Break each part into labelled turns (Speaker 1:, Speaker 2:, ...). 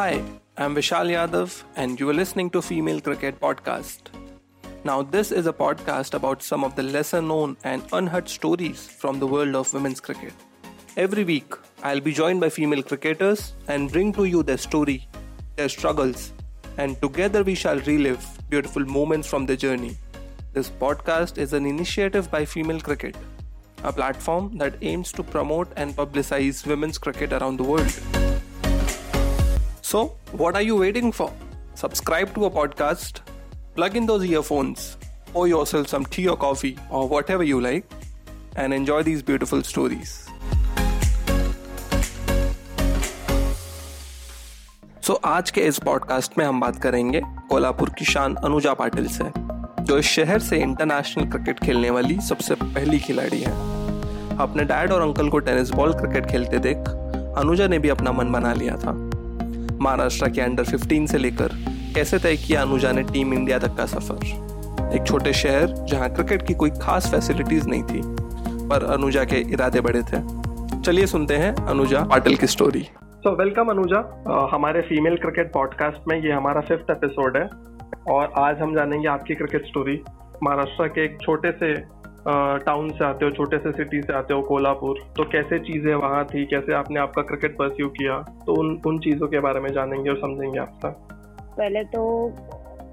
Speaker 1: Hi, I'm Vishal Yadav, and you are listening to Female Cricket Podcast. Now, this is a podcast about some of the lesser known and unheard stories from the world of women's cricket. Every week, I'll be joined by female cricketers and bring to you their story, their struggles, and together we shall relive beautiful moments from the journey. This podcast is an initiative by Female Cricket, a platform that aims to promote and publicize women's cricket around the world. So, what are you waiting for? Subscribe to a podcast, plug in those earphones, pour yourself some tea or coffee or whatever you like, and enjoy these beautiful stories. So so, आज के इस podcast में हम बात करेंगे कोल्हापुर की शान अनुजा पाटिल से जो इस शहर से इंटरनेशनल क्रिकेट खेलने वाली सबसे पहली खिलाड़ी है अपने डैड और अंकल को टेनिस बॉल क्रिकेट खेलते देख अनुजा ने भी अपना मन बना लिया था महाराष्ट्र के अंडर 15 से लेकर कैसे तय किया अनुजा ने टीम इंडिया तक का सफ़र? एक छोटे शहर जहाँ क्रिकेट की कोई खास फैसिलिटीज़ नहीं थी, पर अनुजा के इरादे बड़े थे। चलिए सुनते हैं अनुजा पाटिल की स्टोरी सो वेलकम अनुजा। हमारे फीमेल क्रिकेट पॉडकास्ट में ये हमारा फिफ्थ एपिसोड है और आज हम जानेंगे आपकी क्रिकेट स्टोरी महाराष्ट्र के एक छोटे से टाउन से आते हो छोटे से सिटी से आते हो कोल्हापुर तो कैसे चीज़ें वहाँ थी? कैसे आपने आपका क्रिकेट परस्यू किया? तो उन उन चीज़ों के बारे में जानेंगे और समझेंगे आपसे।
Speaker 2: पहले तो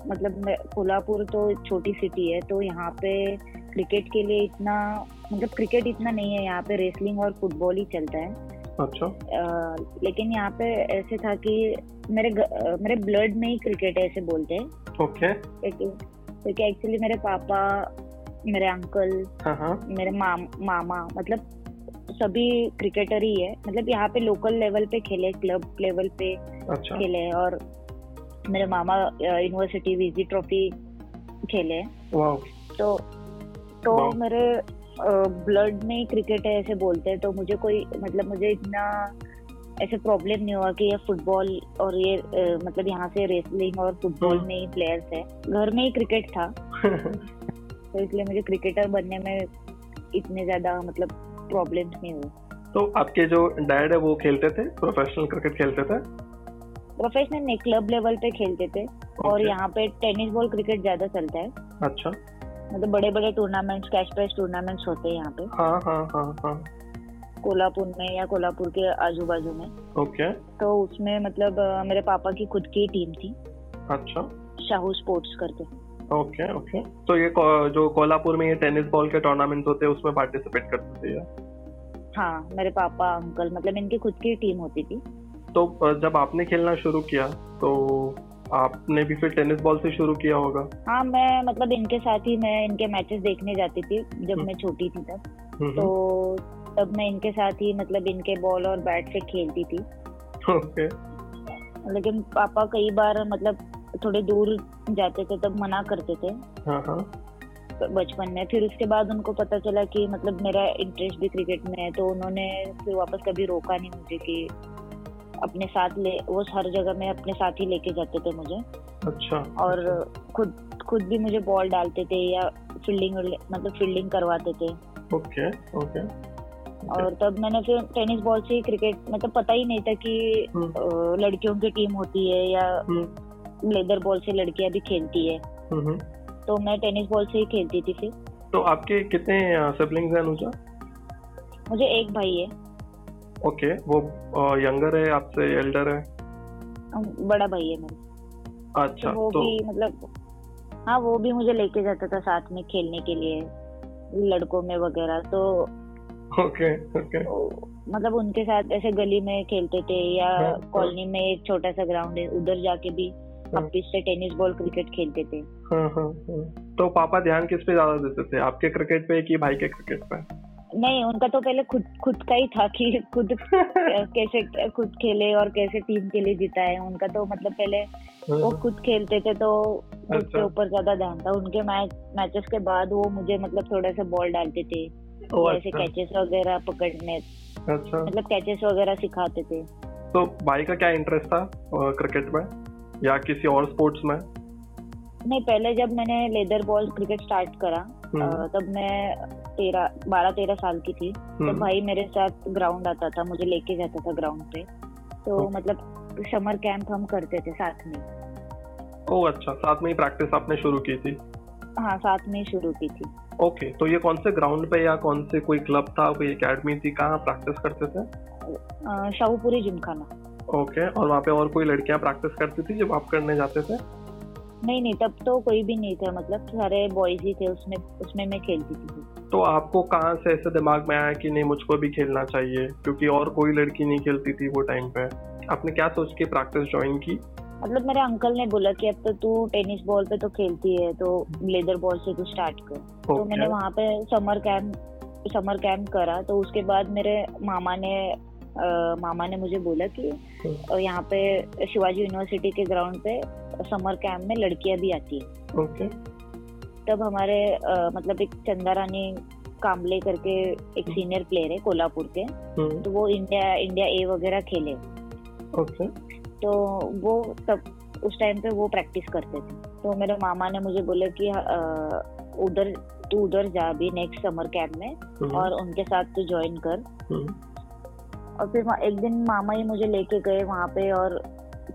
Speaker 2: मतलब कोल्हापुर तो छोटी सिटी है तो यहाँ पे क्रिकेट के लिए इतना मतलब क्रिकेट इतना नहीं है यहाँ पे रेसलिंग और फुटबॉल ही चलता है।
Speaker 1: अच्छा।
Speaker 2: आ, लेकिन यहाँ पे ऐसे था कि मेरे मेरे ब्लड में ही क्रिकेट ऐसे बोलते हैं।
Speaker 1: ओके
Speaker 2: क्योंकि एक्चुअली मेरे पापा मेरे अंकल
Speaker 1: हाँ, हाँ।
Speaker 2: मेरे माम, मामा मतलब सभी क्रिकेटर ही है। मतलब यहाँ पे लोकल लेवल पे खेले क्लब लेवल पे
Speaker 1: अच्छा।
Speaker 2: खेले और मेरे मामा यूनिवर्सिटी वीजी ट्रॉफी खेले। तो तो मेरे ब्लड में ही क्रिकेट है ऐसे बोलते हैं तो मुझे कोई मतलब मुझे इतना ऐसे प्रॉब्लम नहीं हुआ कि ये फुटबॉल और ये मतलब यहाँ से रेसलिंग और फुटबॉल में ही प्लेयर्स है। घर में ही क्रिकेट था। तो इसलिए मुझे क्रिकेटर बनने में इतने ज़्यादा मतलब प्रॉब्लम नहीं हुई
Speaker 1: तो आपके जो डैड है वो खेलते थे? प्रोफेशनल क्रिकेट खेलते थे?
Speaker 2: प्रोफेशनल नहीं क्लब लेवल पे खेलते थे। और यहाँ पे टेनिस बॉल क्रिकेट ज़्यादा चलता है।
Speaker 1: अच्छा।
Speaker 2: मतलब बड़े बड़े टूर्नामेंट्स कैश प्राइज टूर्नामेंट्स होते हैं यहाँ पे।
Speaker 1: हाँ हाँ हाँ हाँ।
Speaker 2: कोल्हापुर में या कोल्हापुर के आजू बाजू में।
Speaker 1: ओके
Speaker 2: तो उसमें मतलब मेरे पापा की खुद की टीम थी।
Speaker 1: अच्छा।
Speaker 2: शाहू स्पोर्ट्स करके।
Speaker 1: ओके ओके तो ये जो कोल्हापुर में ये टेनिस बॉल के टूर्नामेंट होते हैं उसमें पार्टिसिपेट करते थे
Speaker 2: हाँ मेरे पापा अंकल मतलब इनकी खुद की टीम होती थी।
Speaker 1: तो जब आपने खेलना शुरू किया तो आपने भी फिर टेनिस बॉल से शुरू किया होगा?
Speaker 2: हाँ मैं मतलब इनके साथ ही मैं इनके मैचेस देखने जाती थी जब हम्म। मैं छोटी थी तब। हम्म, हम्म। तो तब मैं इनके साथ ही मतलब इनके बॉल और बैट से खेलती थी।
Speaker 1: ओके
Speaker 2: लेकिन पापा कई बार मतलब थोड़े दूर जाते थे तब मना करते थे।
Speaker 1: हाँ, हाँ।
Speaker 2: बचपन में। फिर उसके बाद उनको पता चला कि मतलब मेरा इंटरेस्ट भी क्रिकेट में है तो उन्होंने फिर वापस कभी रोका नहीं मुझे कि अपने साथ ले वो हर जगह में अपने साथ ही लेके जाते थे मुझे।
Speaker 1: अच्छा।
Speaker 2: और खुद खुद भी मुझे बॉल डालते थे या फील्डिंग मतलब फील्डिंग करवाते थे।
Speaker 1: Okay okay.
Speaker 2: और तब मैंने फिर टेनिस बॉल से क्रिकेट मतलब पता ही नहीं था कि हम्म। लड़कियों की टीम होती है या लेदर। बॉल से लड़कियाँ भी खेलती है
Speaker 1: हम्म,
Speaker 2: तो मैं टेनिस बॉल से ही खेलती थी फिर
Speaker 1: तो आपके कितने सिबलिंग्स हैं अनुजा
Speaker 2: मुझे एक भाई है
Speaker 1: ओके वो यंगर है आपसे एल्डर है
Speaker 2: बड़ा भाई है मेरा
Speaker 1: अच्छा
Speaker 2: तो वो तो... भी मतलब हाँ वो भी मुझे लेके जाता था साथ में खेलने के लिए लड़कों में वगैरह तो
Speaker 1: ओके ओके
Speaker 2: मतलब उनके साथ ऐसे गली में खेलते थे या कॉलोनी हाँ, हाँ। में एक छोटा सा ग्राउंड है उधर जाके भी। हम से टेनिस बॉल क्रिकेट खेलते थे।
Speaker 1: हाँ, हाँ, हाँ. तो पापा ध्यान किस पे ज़्यादा देते थे? आपके क्रिकेट पे कि भाई के क्रिकेट पे?
Speaker 2: नहीं उनका तो पहले खुद खुद का ही था कि खुद कैसे खुद खेले और कैसे टीम के लिए जीता है उनका तो मतलब पहले वो खुद खेलते थे तो उसके अच्छा। ऊपर ज़्यादा ध्यान था। उनके मैच मैचेस के बाद वो मुझे मतलब थोड़ा सा बॉल डालते थे। ऐसे कैचेस अच्छा। वगैरह पकड़ने
Speaker 1: अच्छा।
Speaker 2: मतलब कैचेस वगैरह सिखाते थे।
Speaker 1: तो भाई का क्या इंटरेस्ट था क्रिकेट में? या किसी और स्पोर्ट्स में?
Speaker 2: नहीं पहले जब मैंने लेदर बॉल क्रिकेट स्टार्ट करा हम्म। तब मैं तेरह बारह तेरह साल की थी। तो हम्म। भाई मेरे साथ ग्राउंड आता था मुझे लेके जाता था ग्राउंड पे। तो मतलब समर कैंप हम करते थे साथ में।
Speaker 1: ओ अच्छा साथ में ही प्रैक्टिस आपने शुरू की थी?
Speaker 2: हाँ साथ में ही शुरू की थी।
Speaker 1: ओके तो ये कौन से ग्राउंड पे या कौन से कोई क्लब था कोई एकेडमी थी कहाँ प्रैक्टिस करते थे?
Speaker 2: शाहूपुरी जिमखाना
Speaker 1: ओके और वहाँ पे और कोई लड़कियाँ प्रैक्टिस करती थी जब आप करने जाते थे?
Speaker 2: नहीं नहीं तब तो कोई भी नहीं था मतलब सारे बॉयज़ ही थे उसमें उसमें मैं खेलती थी।
Speaker 1: तो आपको कहाँ से ऐसे दिमाग में आया कि नहीं मुझको भी खेलना चाहिए? क्योंकि और कोई लड़की नहीं खेलती थी वो टाइम पे। आपने क्या सोच के प्रैक्टिस ज्वाइन की?
Speaker 2: मतलब मेरे अंकल ने बोला कि अब तो तू टेनिस बॉल पे तो खेलती है तो लेदर बॉल से तू स्टार्ट कर। okay. तो मैंने वहाँ पे समर कैंप समर कैंप करा तो उसके बाद मेरे मामा ने मामा ने मुझे बोला कि हम्म। यहाँ पे शिवाजी यूनिवर्सिटी के ग्राउंड पे समर कैंप में लड़कियाँ भी आती है
Speaker 1: okay.
Speaker 2: तब हमारे आ, मतलब एक चंदा रानी कामले करके एक सीनियर हम्म। प्लेयर है कोल्हापुर के हम्म। तो वो इंडिया इंडिया ए वगैरह खेले
Speaker 1: ओके
Speaker 2: तो वो तब उस टाइम पे वो प्रैक्टिस करते थे तो मेरे मामा ने मुझे बोला कि उधर तू उधर जा अभी नेक्स्ट समर कैंप में। और उनके साथ तू ज्वाइन कर और फिर एक दिन मामा ही मुझे लेके गए वहाँ पे और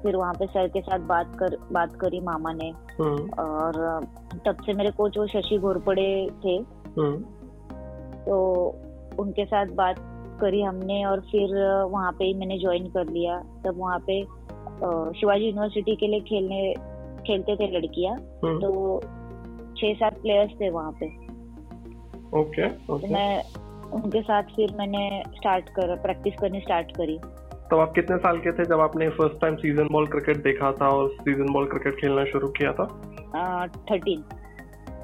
Speaker 2: फिर वहाँ पे सर के साथ बात कर बात करी मामा ने हम्म। और तब से मेरे कोच वो शशि घोरपड़े थे हम्म। तो उनके साथ बात करी हमने और फिर वहाँ पे ही मैंने ज्वाइन कर लिया तब वहाँ पे शिवाजी यूनिवर्सिटी के लिए खेलने खेलते थे लड़कियाँ हम्म। तो छह सात प्लेयर्स थे वहाँ पे
Speaker 1: ओके, ओके. तो
Speaker 2: मैं उनके साथ फिर मैंने स्टार्ट कर प्रैक्टिस करनी स्टार्ट करी।
Speaker 1: तो आप कितने साल के थे जब आपने first time season ball cricket देखा था और सीज़न बॉल क्रिकेट खेलना शुरू किया था?
Speaker 2: थर्टीन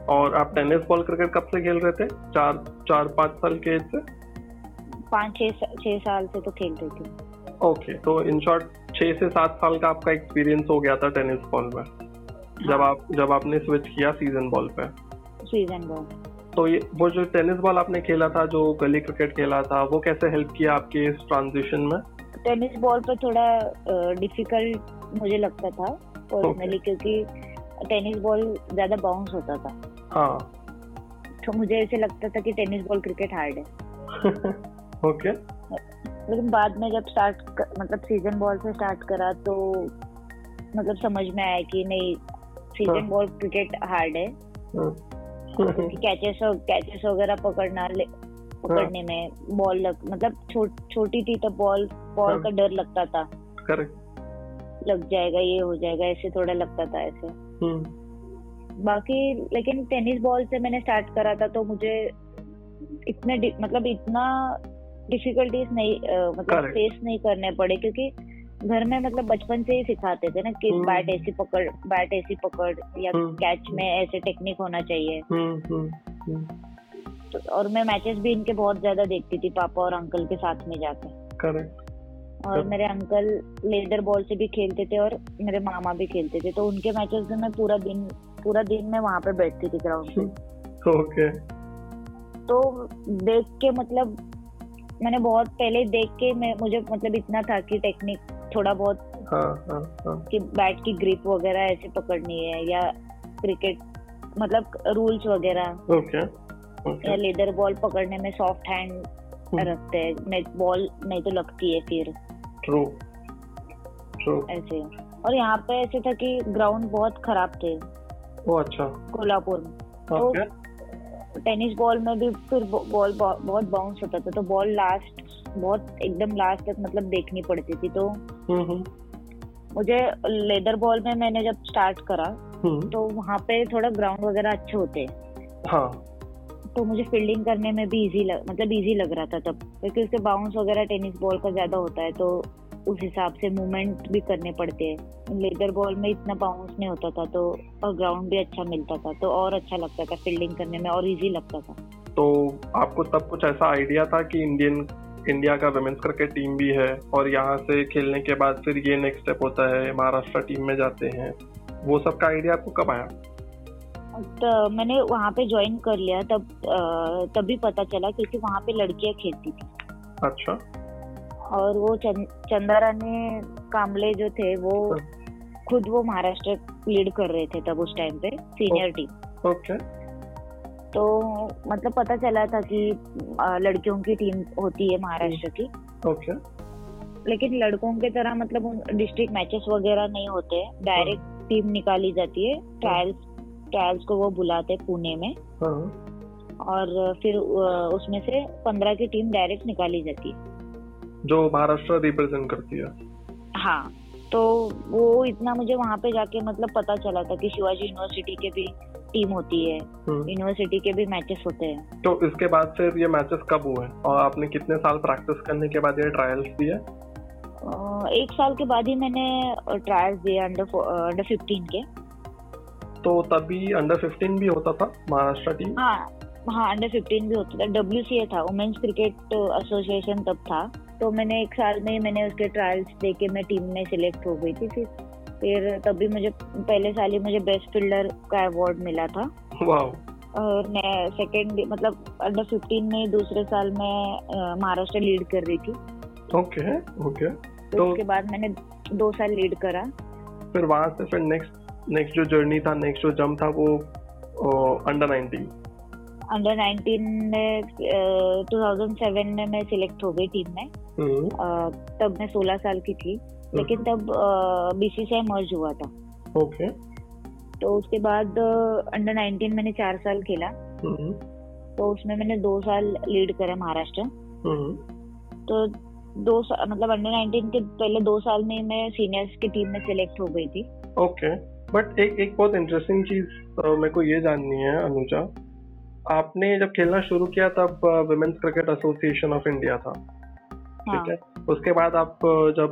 Speaker 1: और आप टेनिस बॉल क्रिकेट कब से खेल रहे थे? चार चार पाँच साल के एज से?
Speaker 2: पाँच छः छः साल से तो खेल रहे थे।
Speaker 1: ओके तो इन शॉर्ट छः से सात साल का आपका एक्सपीरियंस हो गया था टेनिस बॉल में हाँ. जब आप जब आपने स्विच किया सीज़न बॉल पे।
Speaker 2: सीज़न बॉल
Speaker 1: तो ये वो जो टेनिस बॉल आपने खेला था जो गली क्रिकेट खेला था वो कैसे हेल्प किया आपके इस ट्रांजिशन में?
Speaker 2: टेनिस बॉल पर थोड़ा डिफ़िकल्ट मुझे लगता था पर्सनली क्योंकि टेनिस बॉल ज़्यादा बाउंस होता था।
Speaker 1: हाँ।
Speaker 2: तो मुझे ऐसे लगता था कि टेनिस बॉल क्रिकेट हार्ड
Speaker 1: है। Okay okay.
Speaker 2: लेकिन बाद में जब स्टार्ट मतलब सीज़न बॉल से स्टार्ट करा तो मतलब समझ में आया कि नहीं सीज़न बॉल क्रिकेट हार्ड है। कैचेस कैचेस वगैरह पकड़ना पकड़ने में बॉल लग मतलब छोटी थी तो बॉल बॉल हाँ। का डर लगता था।
Speaker 1: करेक्ट
Speaker 2: लग जाएगा ये हो जाएगा ऐसे थोड़ा लगता था ऐसे।
Speaker 1: हम्म।
Speaker 2: बाकी लेकिन टेनिस बॉल से मैंने स्टार्ट करा था तो मुझे इतने मतलब इतना डिफिकल्टीज नहीं मतलब फेस नहीं करने पड़े क्योंकि घर में मतलब बचपन से ही सिखाते थे ना कि बैट हम्म। ऐसी पकड़ बैट ऐसी पकड़ या कैच हम्म। में ऐसे टेक्निक होना चाहिए। तो और मैं मैचेस भी इनके बहुत ज़्यादा देखती थी पापा और अंकल के साथ में जाकर
Speaker 1: करेक्ट
Speaker 2: और मेरे अंकल लेदर बॉल से भी खेलते थे और मेरे मामा भी खेलते थे। तो उनके मैचेस में मैं पूरा दिन पूरा दिन में वहाँ पे बैठती थी ग्राउंड पे।
Speaker 1: ओके
Speaker 2: तो देख के मतलब मैंने बहुत पहले देख के मैं मुझे मतलब इतना था कि टेक्निक थोड़ा बहुत
Speaker 1: हाँ, हाँ, हाँ.
Speaker 2: कि बैट की ग्रिप वगैरह ऐसे पकड़नी है या क्रिकेट मतलब रूल्स वगैरह।
Speaker 1: ओके
Speaker 2: या लेदर बॉल पकड़ने में सॉफ्ट हैंड हम्म। रखते हैं नहीं बॉल नहीं तो लगती है फिर।
Speaker 1: ट्रू ट्रू
Speaker 2: ऐसे। और यहाँ पे ऐसे था कि ग्राउंड बहुत खराब थे।
Speaker 1: ओ अच्छा।
Speaker 2: कोल्हापुर में। तो टेनिस बॉल में भी फिर बॉल बहुत बाउंस होता था तो बॉल लास्ट बहुत एकदम लास्ट तक मतलब देखनी पड़ती थी तो
Speaker 1: हम्म, हम्म।
Speaker 2: मुझे लेदर बॉल में मैंने जब स्टार्ट करा तो वहाँ पे थोड़ा ग्राउंड वगैरह अच्छे होते।
Speaker 1: हाँ।
Speaker 2: तो मुझे फील्डिंग करने में भी इजी लग मतलब इजी लग रहा था तब क्योंकि उसके बाउंस वगैरह टेनिस बॉल का ज़्यादा होता है तो उस हिसाब से मूवमेंट भी करने पड़ते हैं। लेदर बॉल में इतना बाउंस नहीं होता था तो और ग्राउंड भी अच्छा मिलता था तो और अच्छा लगता था फील्डिंग करने में और इजी लगता था।
Speaker 1: तो आपको तब कुछ ऐसा आइडिया था कि इंडियन इंडिया का वुमेन्स क्रिकेट टीम भी है और यहाँ से खेलने के बाद फिर ये नेक्स्ट स्टेप होता है महाराष्ट्र टीम में जाते हैं? वो सब का आइडिया आपको कब आया?
Speaker 2: तो मैंने वहाँ पे ज्वाइन कर लिया तब तभी पता चला क्योंकि वहाँ पे लड़कियाँ खेलती थी।
Speaker 1: अच्छा।
Speaker 2: और वो चंद्रानी कामले जो थे वो हाँ। खुद वो महाराष्ट्र लीड कर रहे थे तब उस टाइम पे सीनियर टीम
Speaker 1: ओके।
Speaker 2: तो मतलब पता चला था कि लड़कियों की टीम होती है महाराष्ट्र की।
Speaker 1: ओके।
Speaker 2: लेकिन लड़कों के तरह मतलब डिस्ट्रिक्ट मैचेस वगैरह नहीं होते। डायरेक्ट हाँ। टीम निकाली जाती है। ट्रायल्स ट्रायल्स को वो बुलाते पुणे में। हाँ। और फिर उसमें से पंद्रह की टीम डायरेक्ट निकाली जाती है।
Speaker 1: जो महाराष्ट्र रिप्रेजेंट करती है।
Speaker 2: हाँ तो वो इतना मुझे वहाँ पे जाके मतलब पता चला था कि शिवाजी यूनिवर्सिटी के भी टीम होती है। यूनिवर्सिटी हम्म। के भी मैचेस होते हैं।
Speaker 1: तो इसके बाद फिर ये मैचेस कब हुए? और आपने कितने साल प्रैक्टिस करने के बाद ये ट्रायल्स दिए?
Speaker 2: एक साल के बाद ही मैंने ट्रायल्स दिए अंडर अंडर फिफ्टीन के।
Speaker 1: तो तभी अंडर फिफ्टीन भी होता था महाराष्ट्र टीम
Speaker 2: हाँ हाँ अंडर फिफ्टीन भी होता था। डब्ल्यू सी ए था वुमेन्स क्रिकेट एसोसिएशन तब था। तो मैंने एक साल में मैंने उसके ट्रायल्स दे के मैं टीम में सिलेक्ट हो गई थी फिर। फिर तभी मुझे पहले साल ही मुझे बेस्ट फील्डर का अवार्ड मिला था। और मैं सेकेंड मतलब अंडर फिफ्टीन में दूसरे साल में महाराष्ट्र लीड कर रही थी।
Speaker 1: ओके ओके
Speaker 2: तो उसके बाद मैंने दो साल लीड करा।
Speaker 1: फिर वहाँ से फिर नेक्स्ट नेक्स्ट जो जर्नी था नेक्स्ट जो जम था वो अंडर नाइनटीन
Speaker 2: अंडर नाइनटीन में टू थाउज़ेंड सेवन में मैं सिलेक्ट हो गई टीम में। हम्म। तब मैं सोलह साल की थी। लेकिन हम्म। तब बीसीसीआई मर्ज हुआ था।
Speaker 1: ओके।
Speaker 2: तो उसके बाद अंडर नाइनटीन मैंने चार साल खेला। हम्म। तो उसमें मैंने दो साल लीड करा महाराष्ट्र। तो दो साल मतलब अंडर नाइनटीन के पहले दो साल में मैं सीनियर्स की टीम में सिलेक्ट हो गई थी।
Speaker 1: ओके। बट एक एक बहुत इंटरेस्टिंग चीज़ मेरे को ये जाननी है अनुजा। आपने जब खेलना शुरू किया तब women's cricket association of India था। हाँ. ठीक है? उसके बाद आप जब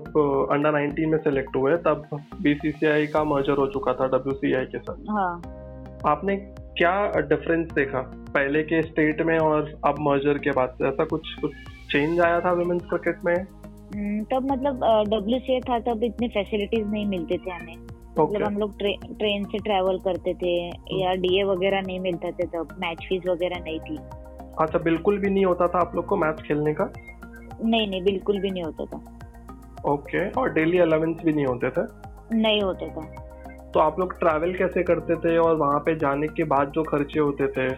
Speaker 1: अंडर 19 में सिलेक्ट हुए तब बीसीसीआई का मर्जर हो चुका था डब्ल्यू के साथ। हाँ. आपने क्या डिफरेंस देखा? पहले के स्टेट में और अब मर्जर के बाद? ऐसा कुछ कुछ चेंज आया था वुमेन्स क्रिकेट में?
Speaker 2: हम्म, तब मतलब डब्ल्यू था तब इतनी फैसिलिटीज़ नहीं मिलते थे हमें। Okay. मतलब हम लोग ट्रे, ट्रेन से ट्रेवल करते थे hmm. या डीए वगैरह नहीं मिलता थे तब मैच फ़ीस वगैरह नहीं थी।
Speaker 1: अच्छा बिल्कुल भी नहीं होता था आप लोग को मैच खेलने का?
Speaker 2: नहीं नहीं बिल्कुल भी नहीं होता था।
Speaker 1: Okay okay. और डेली अलावेंस भी नहीं होते थे?
Speaker 2: नहीं होता था।
Speaker 1: तो आप लोग ट्रैवल कैसे करते थे और वहाँ पे जाने के बाद जो खर्चे होते थे?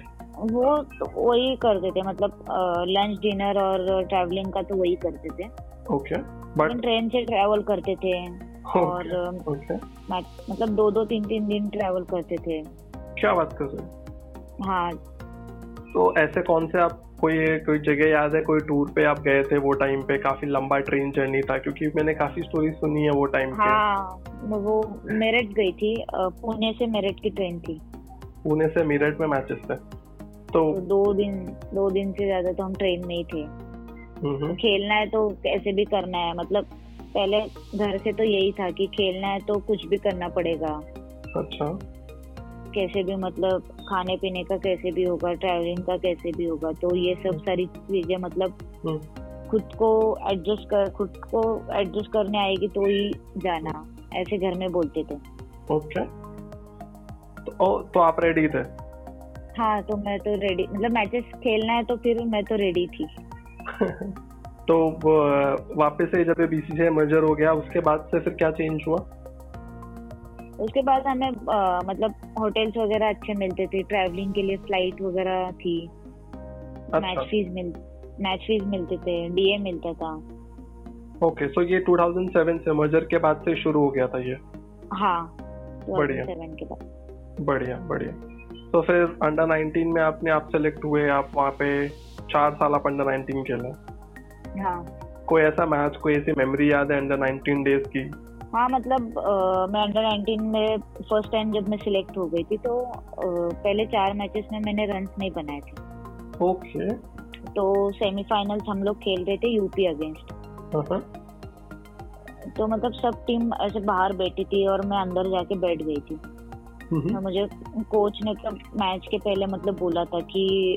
Speaker 2: वो तो वही करते थे मतलब लंच डिनर और ट्रैवलिंग का तो वही करते थे।
Speaker 1: ओके
Speaker 2: बट ट्रेन से ट्रैवल करते थे। और okay. मतलब दो दो तीन तीन दिन ट्रैवल करते थे।
Speaker 1: क्या बात कर रहे
Speaker 2: हाँ?
Speaker 1: तो ऐसे कौन से आप कोई कोई जगह याद है कोई टूर पे आप गए थे वो टाइम पे? काफ़ी लंबा ट्रेन जर्नी था क्योंकि मैंने काफ़ी स्टोरी सुनी है वो टाइम
Speaker 2: पे। हाँ वो मेरठ गई थी पुणे से मेरठ की ट्रेन थी।
Speaker 1: पुणे से मेरठ में मैचेस थे
Speaker 2: तो, तो दो दिन दो दिन से ज़्यादा तो हम ट्रेन में ही थे। तो खेलना है तो कैसे भी करना है मतलब पहले घर से तो यही था कि खेलना है तो कुछ भी करना पड़ेगा।
Speaker 1: अच्छा।
Speaker 2: कैसे भी मतलब खाने पीने का कैसे भी होगा ट्रैवलिंग का कैसे भी होगा तो ये सब हम्म। सारी चीज़ें मतलब हम्म। खुद को एडजस्ट कर खुद को एडजस्ट करने आएगी तो ही जाना। ऐसे घर में बोलते थे।
Speaker 1: ओके तो, ओ, तो आप रेडी थे?
Speaker 2: हाँ तो मैं तो रेडी मतलब मैचेस खेलना है तो फिर मैं तो रेडी थी।
Speaker 1: तो वापस से जब बीसीसीआई मर्जर हो गया उसके बाद से फिर क्या चेंज हुआ?
Speaker 2: उसके बाद हमें आ, मतलब होटल्स वगैरह अच्छे मिलते थे ट्रैवलिंग के लिए फ़्लाइट वगैरह थी। अच्छा। मैच फ़ीस मिल मैच फ़ीस मिलते थे डीए मिलता था।
Speaker 1: ओके सो ये 2007 से मर्जर के बाद से शुरू हो गया था ये?
Speaker 2: हाँ
Speaker 1: बढ़िया। के बाद। बढ़िया बढ़िया। तो फिर अंडर 19 में आपने आप सेलेक्ट हुए आप वहाँ पे चार साल आप अंडर 19 खेले।
Speaker 2: हाँ।
Speaker 1: कोई ऐसा मैच कोई ऐसी मेमोरी याद है अंडर 19 डेज़ की?
Speaker 2: हाँ मतलब आ, मैं अंडर 19 में फ़र्स्ट टाइम जब मैं सिलेक्ट हो गई थी तो आ, पहले चार मैचेस में मैंने रन नहीं बनाए थे।
Speaker 1: ओके
Speaker 2: तो सेमीफाइनल्स हम लोग खेल रहे थे यूपी अगेंस्ट
Speaker 1: uh-huh.
Speaker 2: तो मतलब सब टीम ऐसे बाहर बैठी थी और मैं अंदर जाके बैठ गई थी। तो मुझे कोच ने तो मैच के पहले मतलब बोला था कि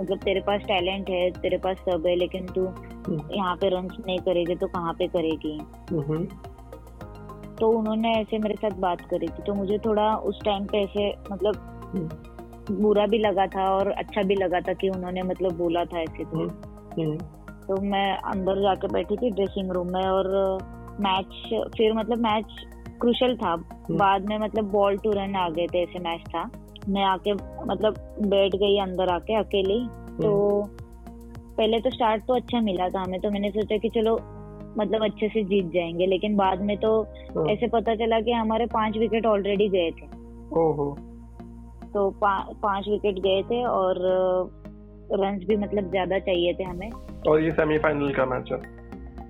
Speaker 2: मतलब तेरे पास टैलेंट है तेरे पास सब है लेकिन तू हम्म। यहाँ पे रन नहीं करेगी तो कहाँ पे करेगी? तो उन्होंने ऐसे मेरे साथ बात करी थी तो मुझे थोड़ा उस टाइम पे ऐसे मतलब हम्म। बुरा भी लगा था और अच्छा भी लगा था कि उन्होंने मतलब बोला था ऐसे तो। तो मैं अंदर जाके बैठी थी ड्रेसिंग रूम में और मैच फिर मतलब मैच क्रुशल था। हम्म। बाद में मतलब बॉल टू रन आ गए थे ऐसे मैच था। मैं आके मतलब बैठ गई अंदर आके अकेले तो हम्म। पहले तो स्टार्ट तो अच्छा मिला था हमें तो मैंने सोचा कि चलो मतलब अच्छे से जीत जाएँगे लेकिन बाद में तो हाँ। ऐसे पता चला कि हमारे पाँच विकेट ऑलरेडी गए थे। तो पा, पाँच विकेट गए थे और रन भी मतलब ज़्यादा चाहिए थे हमें।
Speaker 1: और ये सेमीफाइनल का मैच है।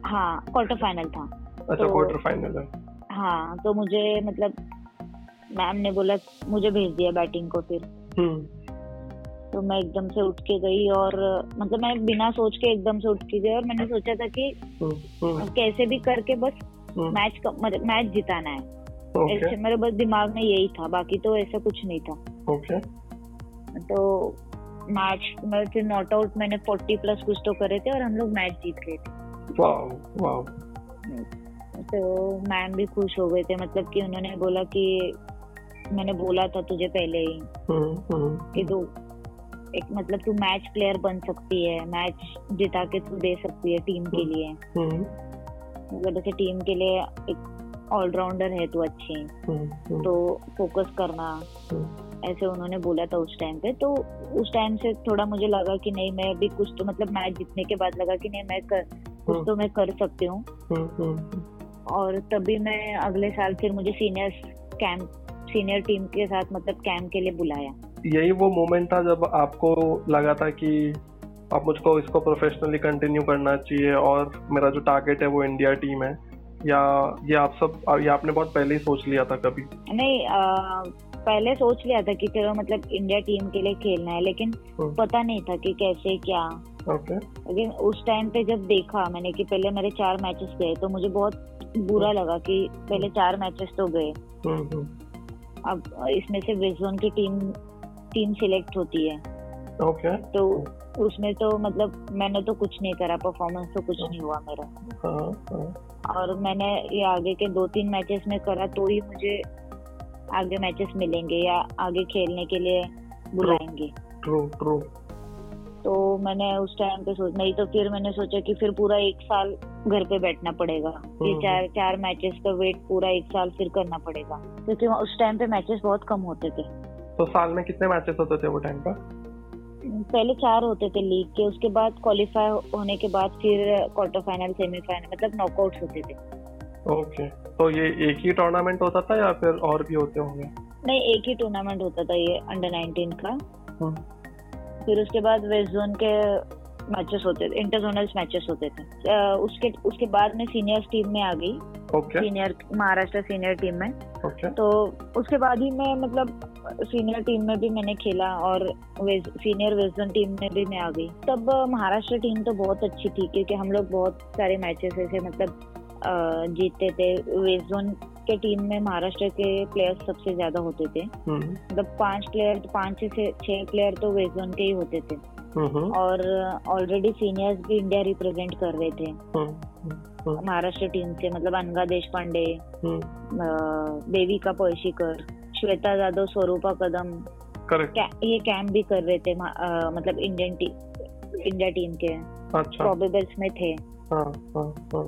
Speaker 2: हाँ क्वार्टर फाइनल था।
Speaker 1: अच्छा क्वार्टर तो, फाइनल है।
Speaker 2: हाँ तो मुझे मतलब मैम ने बोला मुझे भेज दिया बैटिंग को फिर। हम्म। तो मैं एकदम से उठ के गई और मतलब मैं बिना सोच के एकदम से उठ के गई और मैंने सोचा था कि हम्म, हम्म। कैसे भी करके बस मैच मतलब मैच जिताना है। ऐसे मेरे बस दिमाग में यही था बाकी तो ऐसा कुछ नहीं था। तो मैच में फिर नॉट आउट मैंने फोर्टी प्लस कुछ तो करे थे और हम लोग मैच जीत गए थे। तो मैम भी खुश हो गए थे मतलब कि उन्होंने बोला कि मैंने बोला था तुझे पहले ही हम्म, कि तू एक मतलब तू मैच प्लेयर बन सकती है मैच जिता के तू दे सकती है टीम के लिए। मतलब जैसे टीम के लिए एक ऑलराउंडर है तू अच्छी। तो फोकस करना ऐसे उन्होंने बोला था उस टाइम पे। तो उस टाइम से थोड़ा मुझे लगा कि नहीं मैं अभी कुछ तो मतलब मैच जीतने के बाद लगा कि नहीं मैं कर कुछ तो मैं कर सकती हूँ। और तभी मैं अगले साल फिर मुझे सीनियर कैंप सीनियर टीम के साथ मतलब कैंप के लिए बुलाया।
Speaker 1: यही वो मोमेंट था जब आपको लगा था कि अब मुझको इसको प्रोफेशनली कंटिन्यू करना चाहिए और मेरा जो टारगेट है वो इंडिया टीम है। या ये आप सब ये आपने बहुत पहले ही सोच लिया था कभी?
Speaker 2: नहीं आ, पहले सोच लिया था कि चलो मतलब इंडिया टीम के लिए खेलना है लेकिन हम्म। पता नहीं था कि कैसे क्या। ओके लेकिन उस टाइम पे जब देखा मैंने कि पहले मेरे चार मैचेस गए तो मुझे बहुत बुरा हम्म। लगा कि पहले चार मैचेस तो गए। हम्म, अब इसमें से विजोन की टीम टीम सिलेक्ट होती है ओके okay. तो उसमें तो मतलब मैंने तो कुछ नहीं करा परफॉर्मेंस तो कुछ नहीं हुआ मेरा हाँ, हाँ. और मैंने ये आगे के दो तीन मैचेस में करा तो ही मुझे आगे मैचेस मिलेंगे या आगे खेलने के लिए बुलाएँगे ट्रू ट्रू तो मैंने उस टाइम पे सोच नहीं तो फिर मैंने सोचा कि फिर पूरा एक साल घर पे बैठना पड़ेगा। ये हम्म। चार चार मैचेस का वेट पूरा एक साल फिर करना पड़ेगा। क्योंकि उस टाइम पे मैचेस बहुत कम होते थे।
Speaker 1: तो साल में कितने मैचेस होते थे वो टाइम पर
Speaker 2: पहले चार होते थे लीग के उसके बाद क्वालिफाई होने के बाद फिर क्वार्टर फाइनल सेमीफाइनल मतलब नॉकआउट होते थे।
Speaker 1: ओके तो ये एक ही टूर्नामेंट होता था या फिर और भी होते होंगे?
Speaker 2: नहीं एक ही टूर्नामेंट होता था ये अंडर नाइनटीन का। हम्म। फिर उसके बाद वेस्ट जोन के मैचेस होते थे इंटरजोनल मैचेस होते थे। उसके उसके बाद में सीनियर टीम में आ गई। Okay. Senior Maharashtra senior team में। Okay. तो उसके बाद ही मैं मतलब सीनियर टीम में भी मैंने खेला और सीनियर वेस्टर्न टीम में भी मैं आ गई। तब महाराष्ट्र टीम तो बहुत अच्छी थी क्योंकि हम लोग बहुत सारे मैचेस ऐसे मतलब जीतते थे। वेस्ट जोन के टीम में महाराष्ट्र के प्लेयर्स सबसे ज़्यादा होते थे हम्म। मतलब पाँच प्लेयर पाँच से छह प्लेयर तो वेस्ट जोन के ही होते थे हम्म। और ऑलरेडी सीनियर्स भी इंडिया रिप्रेजेंट कर रहे थे हम्म। महाराष्ट्र टीम से मतलब अनगा देश पांडे देविका पळशीकर श्वेता जाधव स्वरूपा कदम ये कैंप भी कर रहे थे आ, मतलब इंडियन टीम इंडिया टीम के अच्छा। प्रोबेबल्स में थे हाँ, हाँ, हाँ.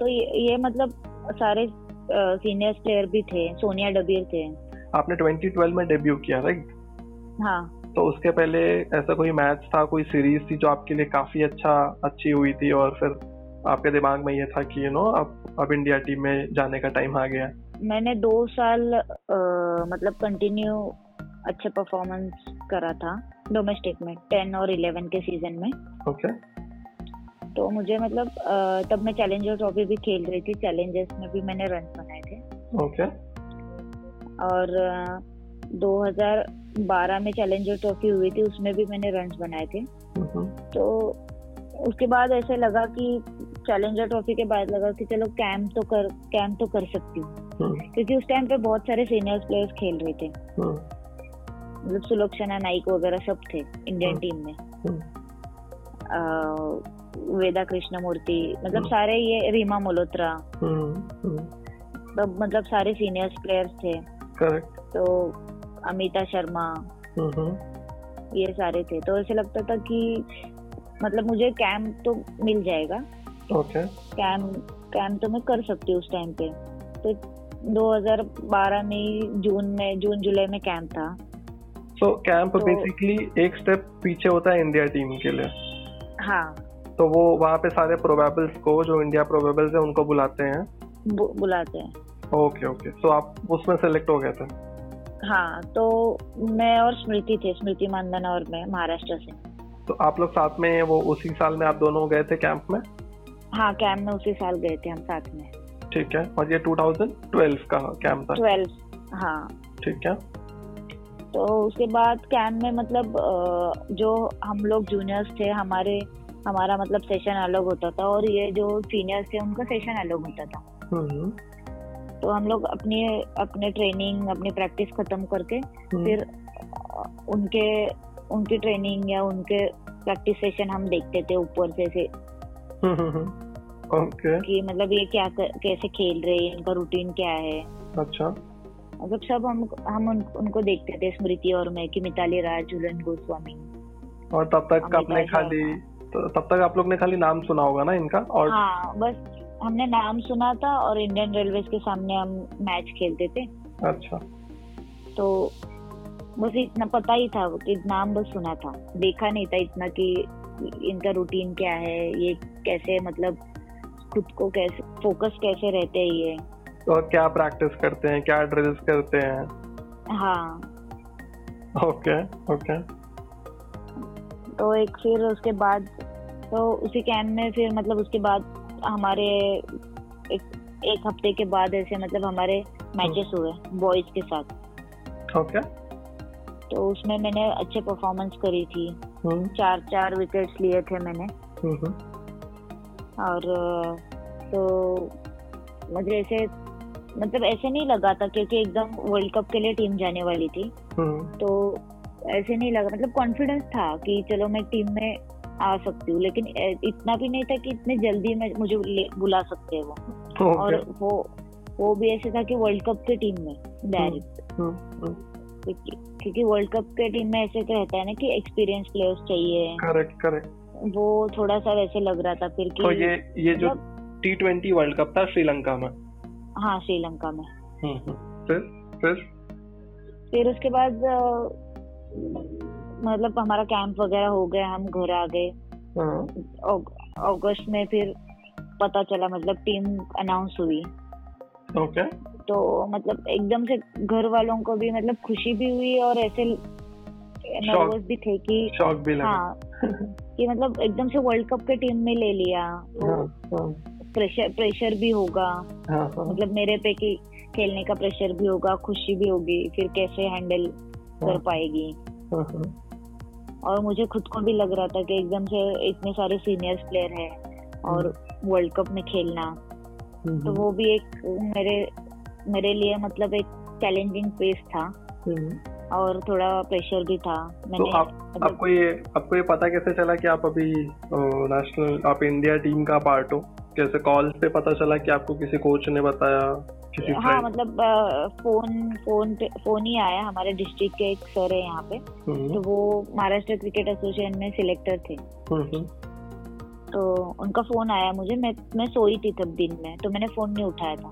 Speaker 2: तो ये, ये मतलब सारे सीनियर प्लेयर भी थे सोनिया डबीर थे।
Speaker 1: आपने 2012 में डेब्यू किया राइट हाँ। तो उसके पहले ऐसा कोई मैच था कोई सीरीज़ थी जो आपके लिए काफ़ी अच्छा अच्छी हुई थी और फिर आपके दिमाग में ये था कि यू नो अब अब इंडिया टीम में जाने का टाइम आ गया।
Speaker 2: मैंने दो साल आ, मतलब कंटिन्यू अच्छे परफॉर्मेंस करा था डोमेस्टिक में टेन और इलेवन के सीज़न में। Okay okay. तो मुझे मतलब तब मैं चैलेंजर ट्रॉफी भी खेल रही थी। चैलेंजर्स में भी मैंने रन बनाए थे। ओके और 2012 में चैलेंजर ट्रॉफी हुई थी उसमें भी मैंने रन बनाए थे। हम्म। तो उसके बाद ऐसे लगा कि चैलेंजर ट्रॉफी के बाद लगा कि चलो कैंप तो कर कैंप तो कर सकती हूँ। हम्म। क्योंकि उस टाइम पे बहुत सारे सीनियर प्लेयर्स खेल रहे थे। हम्म। मतलब सुलोक्षणा नाइक वगैरह सब थे इंडियन टीम में। वेदा कृष्ण मूर्ति मतलब हम्म। सारे ये रीमा मल्होत्रा. तो मतलब सारे सीनियर प्लेयर्स थे. करेक्ट तो अमिता शर्मा. ये सारे थे. तो ऐसे लगता था कि मतलब मुझे कैंप तो मिल जाएगा. ओके कैंप कैंप तो मैं कर सकती हूँ उस टाइम पे. तो 2012 में जून में जून जुलाई में कैंप था.
Speaker 1: तो कैंप बेसिकली एक स्टेप पीछे होता है इंडिया टीम के लिए.
Speaker 2: हाँ.
Speaker 1: तो वो वहाँ पे सारे प्रोबेबल्स को जो इंडिया प्रोबेबल्स है उनको बुलाते हैं।
Speaker 2: बुलाते हैं।
Speaker 1: ओके ओके तो आप उसमें सेलेक्ट हो गए थे?
Speaker 2: हाँ तो मैं और स्मृति थे स्मृति मानदना और मैं महाराष्ट्र से।
Speaker 1: तो आप लोग साथ में वो उसी साल में आप दोनों गए थे कैंप में?
Speaker 2: हाँ कैंप में उसी साल गए थे हम साथ में।
Speaker 1: ठीक है और ये 2012 का कैंप था?
Speaker 2: 12 हाँ।
Speaker 1: ठीक है।
Speaker 2: तो उसके बाद कैंप में मतलब जो हम लोग जूनियर्स थे हमारे हमारा मतलब सेशन अलग होता था और ये जो सीनियर्स थे उनका सेशन अलग होता था। हम्म। तो हम लोग अपनी अपने ट्रेनिंग अपनी प्रैक्टिस खत्म करके हम्म। फिर उनके उनकी ट्रेनिंग या उनके प्रैक्टिस सेशन हम देखते थे ऊपर से से।
Speaker 1: ओके
Speaker 2: कि मतलब ये क्या कैसे खेल रहे हैं इनका रूटीन क्या है।
Speaker 1: अच्छा।
Speaker 2: मतलब सब हम हम उन, उनको देखते थे स्मृति और मैं कि मिताली राज झूलन गोस्वामी।
Speaker 1: और तब तक आपने खाली तो तब तक आप लोग ने खाली नाम सुना होगा ना इनका? और
Speaker 2: हाँ बस हमने नाम सुना था और इंडियन रेलवे के सामने हम मैच खेलते थे।
Speaker 1: अच्छा।
Speaker 2: तो बस इतना पता ही था कि नाम बस सुना था। देखा नहीं था इतना कि इनका रूटीन क्या है ये कैसे मतलब खुद को कैसे फोकस कैसे रहते हैं ये।
Speaker 1: और क्या प्रैक्टिस करते हैं क्या ड्रिल्स करते हैं?
Speaker 2: हाँ।
Speaker 1: ओके ओके
Speaker 2: तो एक फिर उसके बाद तो उसी कैंप में फिर मतलब उसके बाद हमारे एक एक हफ़्ते के बाद ऐसे मतलब हमारे मैचेस हम्म। हुए बॉयज़ के साथ।
Speaker 1: ओके
Speaker 2: तो उसमें मैंने अच्छे परफॉर्मेंस करी थी। हम्म। चार चार विकेट्स लिए थे मैंने। हम्म, और तो मुझे ऐसे मतलब ऐसे नहीं लगा था क्योंकि एकदम वर्ल्ड कप के लिए टीम जाने वाली थी। तो ऐसे नहीं लगा मतलब कॉन्फिडेंस था कि चलो मैं टीम में आ सकती हूँ लेकिन इतना भी नहीं था कि इतने जल्दी में मुझे बुला सकते हैं वो। okay. और वो वो भी ऐसे था कि वर्ल्ड कप के टीम में डायरेक्ट हम्म, हम्म, हम्म। क्योंकि वर्ल्ड कप के टीम में ऐसे तो रहता है ना कि एक्सपीरियंस प्लेयर्स चाहिए।
Speaker 1: करेक्ट करेक्ट
Speaker 2: वो थोड़ा सा वैसे लग रहा था फिर
Speaker 1: कि तो ये ये जो टी ट्वेंटी वर्ल्ड कप था श्रीलंका में?
Speaker 2: हाँ श्रीलंका में।
Speaker 1: फिर फिर?
Speaker 2: फिर उसके बाद मतलब हमारा कैंप वगैरह हो गया हम घर आ गए। हाँ। अगस्त में फिर पता चला मतलब टीम अनाउंस हुई।
Speaker 1: ओके
Speaker 2: तो मतलब एकदम से घर वालों को भी मतलब खुशी भी हुई और ऐसे नर्वस भी थे कि
Speaker 1: शॉक भी लगा।
Speaker 2: हाँ कि मतलब एकदम से वर्ल्ड कप के टीम में ले लिया। तो प्रेशर हाँ, प्रेशर हाँ। भी होगा। मतलब मेरे पे कि खेलने का प्रेशर भी होगा खुशी भी होगी फिर कैसे हैंडल कर पाएगी। और मुझे खुद को भी लग रहा था कि एकदम से इतने सारे सीनियर्स प्लेयर है और वर्ल्ड कप में खेलना। तो वो भी एक मेरे मेरे लिए मतलब एक चैलेंजिंग फेस था। और थोड़ा प्रेशर भी था।
Speaker 1: मैंने तो आप, मतलब, आपको ये आपको ये पता कैसे चला कि आप अभी नेशनल आप इंडिया टीम का पार्ट हो? कैसे कॉल पे पता चला कि आपको किसी कोच ने बताया?
Speaker 2: हाँ मतलब फ़ोन फ़ोन पे फ़ोन ही आया हमारे डिस्ट्रिक्ट के एक सर है यहाँ पे। हम्म। तो वो महाराष्ट्र क्रिकेट एसोसिएशन में सिलेक्टर थे। हम्म। तो उनका फ़ोन आया मुझे मैं मैं सोई थी तब दिन में तो मैंने फ़ोन नहीं उठाया था।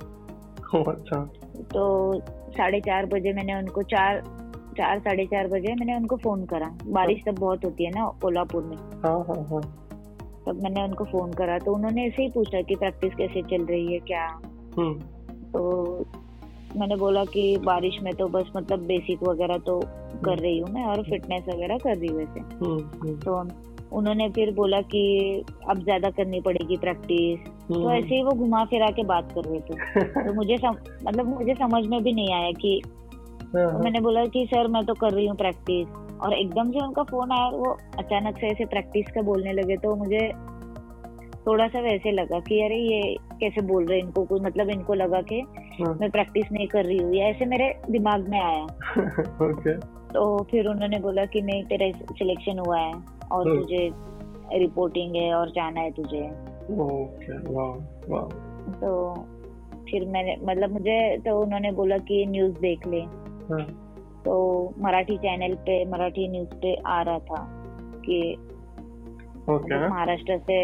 Speaker 1: अच्छा।
Speaker 2: तो साढ़े चार बजे मैंने उनको चार चार साढ़े चार बजे मैंने उनको फ़ोन करा। बारिश तब बहुत होती है ना कोल्हापुर में।
Speaker 1: हाँ हाँ हाँ।
Speaker 2: तब मैंने उनको फ़ोन करा तो उन्होंने ऐसे ही पूछा कि प्रैक्टिस कैसे चल रही है क्या? हम्म। तो मैंने बोला कि बारिश में तो बस मतलब बेसिक वगैरह तो कर रही हूँ मैं और फिटनेस वगैरह कर रही हूँ वैसे। हम्म, तो उन्होंने फिर बोला कि अब ज़्यादा करनी पड़ेगी प्रैक्टिस तो ऐसे ही वो घुमा फिरा के बात कर रहे थे। तो मुझे सम, मतलब मुझे समझ में भी नहीं आया कि हाँ, तो मैंने बोला कि सर मैं तो कर रही हूँ प्रैक्टिस और एकदम से उनका फ़ोन आया वो अचानक से ऐसे प्रैक्टिस का बोलने लगे तो मुझे थोड़ा सा वैसे लगा कि अरे ये कैसे बोल रहे इनको कोई मतलब इनको लगा कि हाँ। मैं प्रैक्टिस नहीं कर रही हूँ या ऐसे मेरे दिमाग में आया
Speaker 1: okay.
Speaker 2: तो फिर उन्होंने बोला कि नहीं तेरा सिलेक्शन हुआ है और हाँ। तुझे रिपोर्टिंग है और जाना है तुझे
Speaker 1: okay. wow. Wow.
Speaker 2: तो फिर मैंने मतलब मुझे तो उन्होंने बोला कि न्यूज़ देख ले हाँ. तो मराठी चैनल पे मराठी न्यूज़ पे आ रहा था कि
Speaker 1: okay.
Speaker 2: महाराष्ट्र से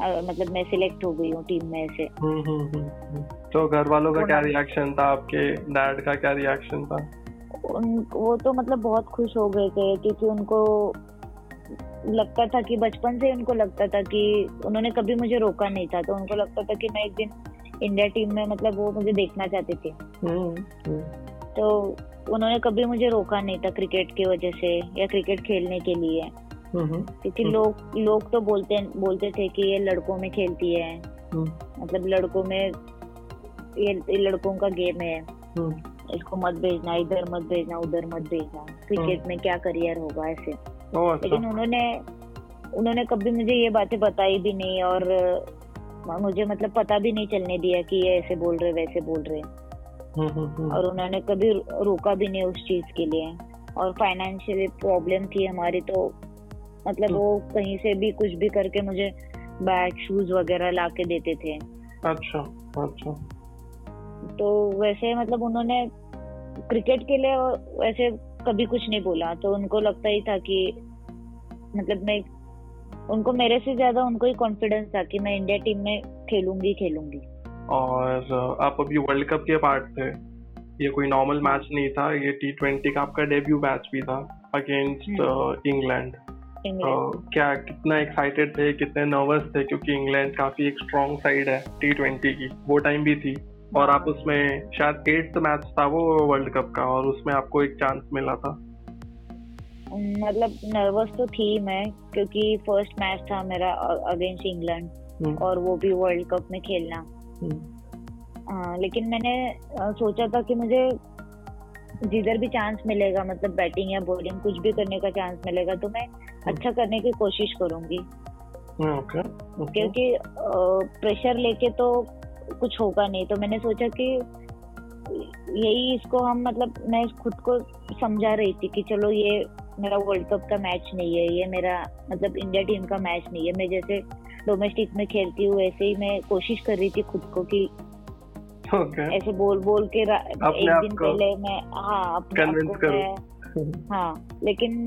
Speaker 2: मतलब मैं सिलेक्ट हो गई हूँ टीम में से
Speaker 1: हम्म, हम्म, हम्म, तो घर वालों का क्या रिएक्शन था? आपके डैड का क्या रिएक्शन था?
Speaker 2: उन वो तो मतलब बहुत खुश हो गए थे क्योंकि उनको लगता था कि बचपन से उनको लगता था कि उन्होंने कभी मुझे रोका नहीं था। तो उनको लगता था कि मैं एक दिन इंडिया टीम में मतलब वो मुझे देखना चाहते थे। तो उन्होंने कभी मुझे रोका नहीं था क्रिकेट की वजह से या क्रिकेट खेलने के लिए। क्योंकि लोग लोग तो बोलते बोलते थे कि ये लड़कों में खेलती है। मतलब लड़कों में ये लड़कों का गेम है। इसको मत भेजना इधर मत भेजना उधर मत भेजना। क्रिकेट में क्या करियर होगा ऐसे। लेकिन उन्होंने उन्होंने कभी मुझे ये बातें बताई भी नहीं और मुझे मतलब पता भी नहीं चलने दिया कि ये ऐसे बोल रहे वैसे बोल रहे। हम्म, हम्म, हम्म। और उन्होंने कभी रोका भी नहीं उस चीज़ के लिए। और फाइनेंशियली प्रॉब्लम थी हमारी तो मतलब वो कहीं से भी कुछ भी करके मुझे बैग शूज़ वगैरह ला के देते थे।
Speaker 1: अच्छा अच्छा।
Speaker 2: तो वैसे मतलब उन्होंने क्रिकेट के लिए वैसे कभी कुछ नहीं बोला। तो उनको लगता ही था कि मतलब मैं उनको मेरे से ज़्यादा उनको ही कॉन्फिडेंस था कि मैं इंडिया टीम में खेलूँगी खेलूँगी।
Speaker 1: और आप अभी वर्ल्ड कप के पार्ट थे। ये कोई नॉर्मल मैच नहीं था। ये टी ट्वेंटी का आपका डेब्यू मैच भी था अगेंस्ट इंग्लैंड uh, क्या कितना एक्साइटेड थे कितने नर्वस थे क्योंकि इंग्लैंड काफ़ी एक स्ट्रॉन्ग साइड है टी ट्वेंटी की। वो टाइम भी थी। और आप उसमें शायद एट्थ मैच था वो वर्ल्ड कप का और उसमें आपको एक चांस मिला था।
Speaker 2: मतलब नर्वस तो थी मैं क्योंकि फ़र्स्ट मैच था मेरा अगेंस्ट इंग्लैंड और वो भी वर्ल्ड कप में खेलना। आ, लेकिन मैंने सोचा था कि मुझे जिधर भी चांस मिलेगा मतलब बैटिंग या बॉलिंग कुछ भी करने का चांस मिलेगा तो मैं हम्म। अच्छा करने की कोशिश करूँगी।
Speaker 1: Okay, okay.
Speaker 2: क्योंकि प्रेशर लेके तो कुछ होगा नहीं। तो मैंने सोचा कि यही इसको हम मतलब मैं खुद को समझा रही थी कि चलो ये मेरा वर्ल्ड कप का मैच नहीं है ये मेरा मतलब इंडिया टीम का मैच नहीं है। मैं जैसे डोमेस्टिक में खेलती हूँ वैसे ही मैं कोशिश कर रही थी खुद को कि
Speaker 1: okay.
Speaker 2: ऐसे बोल बोल के एक दिन पहले मैं हाँ
Speaker 1: अपने आप को
Speaker 2: हाँ लेकिन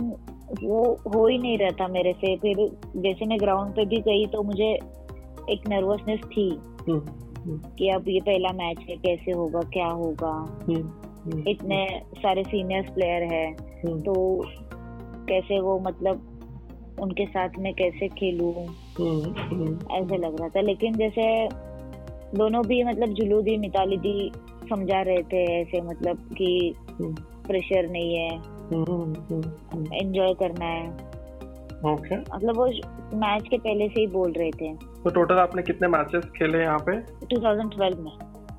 Speaker 2: वो हो ही नहीं रहा था मेरे से। फिर जैसे मैं ग्राउंड पे भी गई तो मुझे एक नर्वसनेस थी हम्म। कि अब ये पहला मैच है कैसे होगा क्या होगा? हम्म, हम्म, इतने सारे सीनियर्स प्लेयर है। तो कैसे वो मतलब उनके साथ में कैसे खेलू? ऐसे लग रहा था। लेकिन जैसे दोनों भी मतलब जुलू दी मिताली दी समझा रहे थे ऐसे मतलब कि प्रेशर नहीं है। एंजॉय करना है।
Speaker 1: ओके
Speaker 2: मतलब वो मैच के पहले से ही बोल रहे थे।
Speaker 1: तो टोटल आपने कितने मैचेस खेले यहाँ पे?
Speaker 2: 2012 में।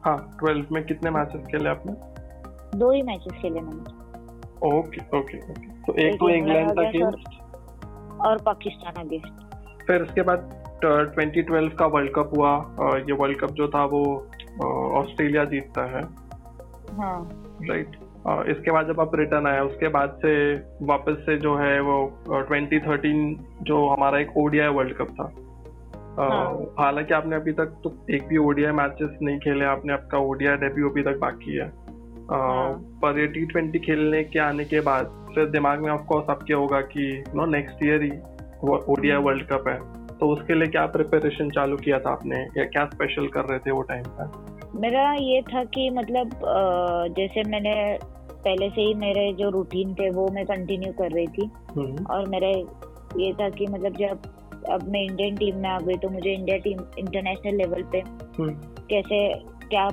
Speaker 1: हाँ 12 में कितने मैचेस खेले आपने?
Speaker 2: दो ही मैचेस खेले मैंने।
Speaker 1: ओके ओके ओके तो एक तो इंग्लैंड अगेंस्ट
Speaker 2: और पाकिस्तान अगेंस्ट
Speaker 1: फिर उसके बाद 2012 का वर्ल्ड कप हुआ ये वर्ल्ड कप जो था वो ऑस्ट्रेलिया जीतता है।
Speaker 2: हाँ।
Speaker 1: राइट इसके बाद जब आप रिटर्न आए उसके बाद से वापस से जो है वो 2013 जो हमारा एक ओडिया वर्ल्ड कप था। हाँ। हालाँकि आपने अभी तक तो एक भी ओडिया मैचेस नहीं खेले आपने आपका ओडिया डेब्यू अभी तक बाकी है। हाँ। पर ये टी ट्वेंटी खेलने के आने के बाद फिर दिमाग में ऑफकोर्स आपके होगा कि नो नेक्स्ट ईयर ही ओडिया वर्ल्ड कप है। तो उसके लिए क्या प्रिपरेशन चालू किया था आपने? या क्या स्पेशल कर रहे थे वो टाइम पर?
Speaker 2: मेरा ये था कि मतलब जैसे मैंने पहले से ही मेरे जो रूटीन थे वो मैं कंटिन्यू कर रही थी हम्म। और मेरे ये था कि मतलब जब अब मैं इंडियन टीम में आ गई तो मुझे इंडिया टीम इंटरनेशनल लेवल पे हम्म। कैसे क्या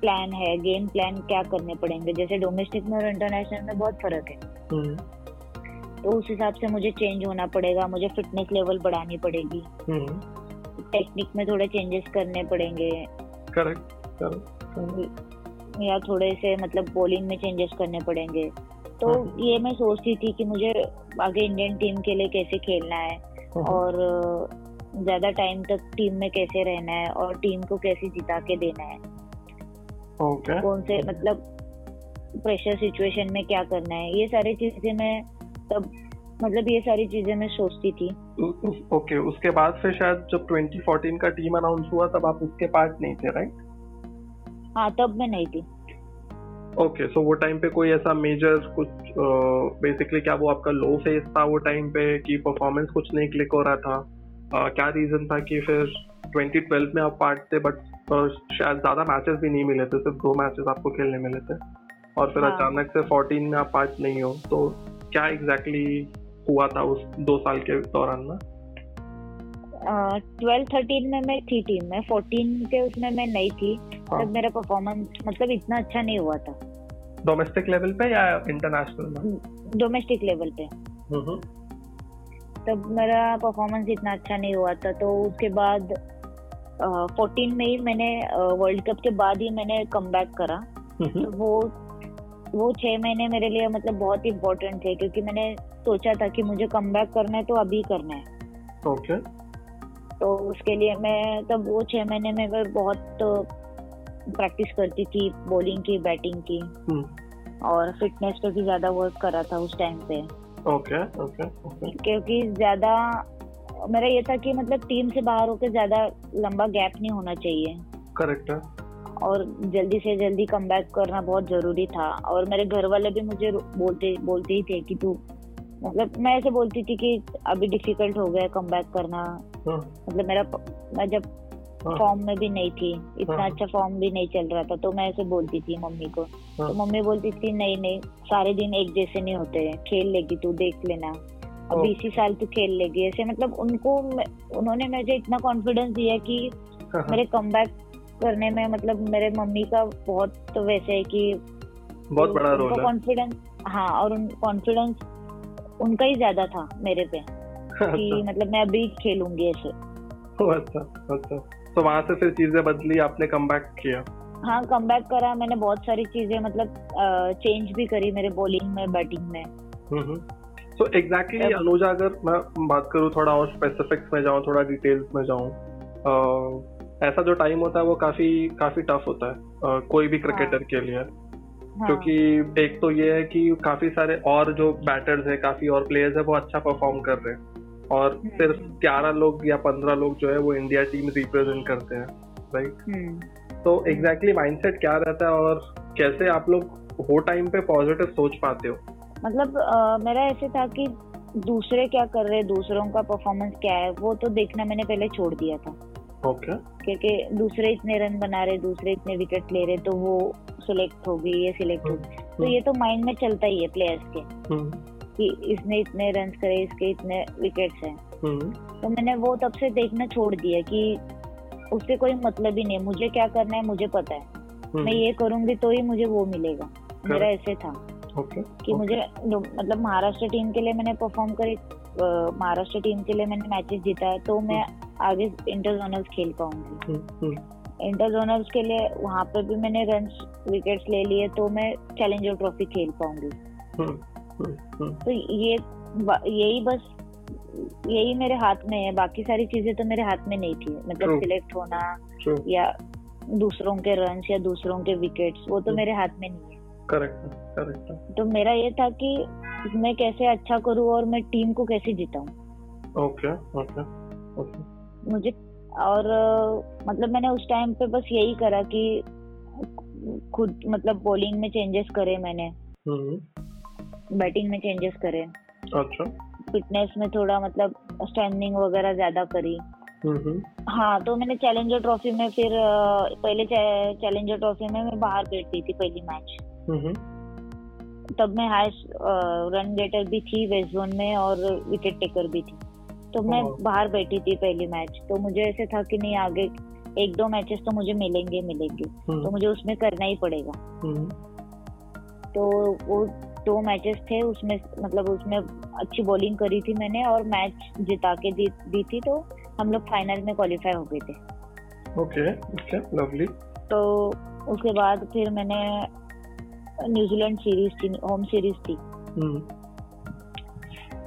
Speaker 2: प्लान है गेम प्लान क्या करने पड़ेंगे जैसे डोमेस्टिक में और इंटरनेशनल में बहुत फ़र्क है हम्म। तो उस हिसाब से मुझे चेंज होना पड़ेगा मुझे फिटनेस लेवल बढ़ानी पड़ेगी टेक्निक। में थोड़े चेंजेस करने पड़ेंगे
Speaker 1: करेक्ट
Speaker 2: या थोड़े से मतलब बॉलिंग में चेंजेस करने पड़ेंगे। तो ये मैं सोचती थी कि मुझे आगे इंडियन टीम के लिए कैसे खेलना है और ज़्यादा टाइम तक टीम में कैसे रहना है और टीम को कैसे जिता के देना है।
Speaker 1: Okay.
Speaker 2: कौन से मतलब प्रेशर सिचुएशन में क्या करना है ये सारी चीज़ें मैं तब मतलब ये सारी चीज़ें मैं सोचती थी।
Speaker 1: ओके okay, उसके बाद फिर शायद जब 2014 का टीम अनाउंस हुआ तब आप उसके पार्ट नहीं थे राइट
Speaker 2: हाँ तब मैं नहीं थी।
Speaker 1: ओके सो वो टाइम पे कोई ऐसा मेजर कुछ बेसिकली क्या वो आपका लो फ़ेज़ था वो टाइम पे कि परफॉर्मेंस कुछ नहीं क्लिक हो रहा था? क्या रीजन था कि फिर 2012 में आप पार्ट थे बट शायद ज़्यादा मैचेस भी नहीं मिले थे सिर्फ़ दो मैचेस आपको खेलने मिले थे? और फिर हाँ. अचानक से 14 में आप पार्ट नहीं हो तो क्या एग्जैक्टली exactly हुआ था उस दो साल के दौरान में
Speaker 2: ट्वेल्व uh, थर्टीन में मैं थी टीम में फोर्टीन के उसमें मैं नहीं थी हाँ. तब मेरा परफॉर्मेंस मतलब इतना अच्छा नहीं हुआ था।
Speaker 1: डोमेस्टिक लेवल पे या इंटरनेशनल में?
Speaker 2: डोमेस्टिक लेवल पे। तब मेरा परफॉर्मेंस इतना अच्छा नहीं हुआ था तो उसके बाद फोर्टीन uh, में ही मैंने वर्ल्ड uh, कप के बाद ही मैंने कम करा। तो वो वो छह महीने मेरे लिए मतलब बहुत इम्पोर्टेंट थे क्योंकि मैंने सोचा था कि मुझे कम बैक करना है तो अभी करना है।
Speaker 1: Okay okay.
Speaker 2: तो उसके लिए मैं तब वो छह महीने में मैं बहुत प्रैक्टिस करती थी बॉलिंग की बैटिंग की। हम्म। और फिटनेस पे भी ज़्यादा वर्क करा था उस टाइम पे।
Speaker 1: ओके ओके ओके
Speaker 2: क्योंकि ज़्यादा मेरा ये था कि मतलब टीम से बाहर होकर ज़्यादा लंबा गैप नहीं होना चाहिए।
Speaker 1: करेक्ट है।
Speaker 2: और जल्दी से जल्दी कम बैक करना बहुत ज़रूरी था। और मेरे घर वाले भी मुझे बोलते बोलते ही थे कि तू मतलब मैं ऐसे बोलती थी कि अभी डिफ़िकल्ट हो गया कम बैक करना। हाँ। मतलब मेरा मैं जब फॉर्म हाँ। में भी नहीं थी इतना हाँ। अच्छा फॉर्म भी नहीं चल रहा था तो मैं ऐसे बोलती थी मम्मी को। तो मम्मी बोलती थी नहीं नहीं सारे दिन एक जैसे नहीं होते हैं खेल लेगी तू देख लेना। अब इसी साल तू खेल लेगी। ऐसे मतलब उनको उन्होंने मुझे इतना कॉन्फिडेंस दिया कि मेरे कम करने में मतलब मेरे मम्मी का बहुत तो वैसे है कि
Speaker 1: बहुत बड़ा रोल है।
Speaker 2: कॉन्फिडेंस हाँ और उन कॉन्फिडेंस उनका ही ज़्यादा था मेरे पे कि अच्छा। मतलब मैं अभी खेलूँगी ऐसे।
Speaker 1: अच्छा अच्छा। तो वहाँ से फिर चीज़ें बदली आपने कम किया?
Speaker 2: हाँ कम करा मैंने बहुत सारी चीज़ें मतलब चेंज भी करी मेरे बॉलिंग में बैटिंग में।
Speaker 1: तो एग्जैक्टली अनुजा अगर मैं बात करूँ थोड़ा और स्पेसिफिक्स में जाऊँ थोड़ा डिटेल्स में जाऊँ ऐसा जो टाइम होता है वो काफ़ी काफ़ी टफ होता है आ, कोई भी क्रिकेटर हाँ. के लिए हाँ. क्योंकि एक तो ये है कि काफ़ी सारे और जो बैटर्स है काफ़ी और प्लेयर्स है वो अच्छा परफॉर्म कर रहे हैं और हम्म। सिर्फ़ ग्यारह लोग या पंद्रह लोग जो है वो इंडिया टीम रिप्रेजेंट करते हैं राइट हम्म। तो एग्जैक्टली माइंडसेट क्या रहता है और कैसे आप लोग वो टाइम पे पॉजिटिव सोच पाते हो
Speaker 2: मतलब आ, मेरा ऐसे था कि दूसरे क्या कर रहे हैं दूसरों का परफॉर्मेंस क्या है वो तो देखना मैंने पहले छोड़ दिया था
Speaker 1: ओके
Speaker 2: क्योंकि दूसरे इतने रन बना रहे दूसरे इतने विकेट ले रहे तो वो सिलेक्ट होगी ये सिलेक्ट हम्म, होगी तो हम्म। ये तो माइंड में चलता ही है प्लेयर्स के हम्म। कि इसने इतने रन करे इसके इतने विकेट्स हैं। तो मैंने वो तब से देखना छोड़ दिया कि उससे कोई मतलब ही नहीं मुझे क्या करना है मुझे पता है। मैं ये करूँगी तो ही मुझे वो मिलेगा। मेरा ऐसे था
Speaker 1: okay,
Speaker 2: कि okay. मुझे मतलब महाराष्ट्र टीम के लिए मैंने परफॉर्म करी। महाराष्ट्र टीम के लिए मैंने मैचेस जीता है तो मैं आगे इंटर जोनल्स खेल पाऊँगी। इंटर हम्म, जोनल्स हम्म। के लिए वहाँ पे भी मैंने रन विकेट्स ले लिए तो मैं चैलेंजर ट्रॉफी खेल पाऊँगी। हम्म, तो ये यही बस यही मेरे हाथ में है बाकी सारी चीज़ें तो मेरे हाथ में नहीं थी। मतलब सिलेक्ट होना या दूसरों के रन या दूसरों के विकेट्स वो तो मेरे हाथ में नहीं है।
Speaker 1: करेक्ट करेक्ट
Speaker 2: तो मेरा ये था कि मैं कैसे अच्छा करूँ और मैं टीम को कैसे जिताऊं।
Speaker 1: ओके ओके ओके
Speaker 2: मुझे और मतलब मैंने उस टाइम पे बस यही करा कि खुद मतलब बॉलिंग में चेंजेस करे मैंने। बैटिंग हम्म। में चेंजेस करे।
Speaker 1: अच्छा।
Speaker 2: फिटनेस में थोड़ा मतलब स्टैंडिंग वगैरह ज़्यादा करी। हम्म। हाँ तो मैंने चैलेंजर ट्रॉफी में फिर पहले चैलेंजर ट्रॉफी में मैं बाहर बैठती थी पहली मैच। तब मैं हाईएस्ट रन गेटर भी थी वेस्ट जोन में और विकेट टेकर भी थी। तो मैं बाहर बैठी थी पहली मैच तो मुझे ऐसे था कि नहीं आगे एक दो मैचेस तो मुझे मिलेंगे मिलेंगे। हम्म। तो मुझे उसमें करना ही पड़ेगा। हम्म। तो वो दो मैचेस थे उसमें मतलब उसमें अच्छी बॉलिंग करी थी मैंने और मैच जिता के दी, दी थी तो हम लोग फाइनल में क्वालिफाई हो गए थे।
Speaker 1: ओके ओके लवली
Speaker 2: तो उसके बाद फिर मैंने न्यूजीलैंड सीरीज़ थी होम सीरीज़ थी। हम्म।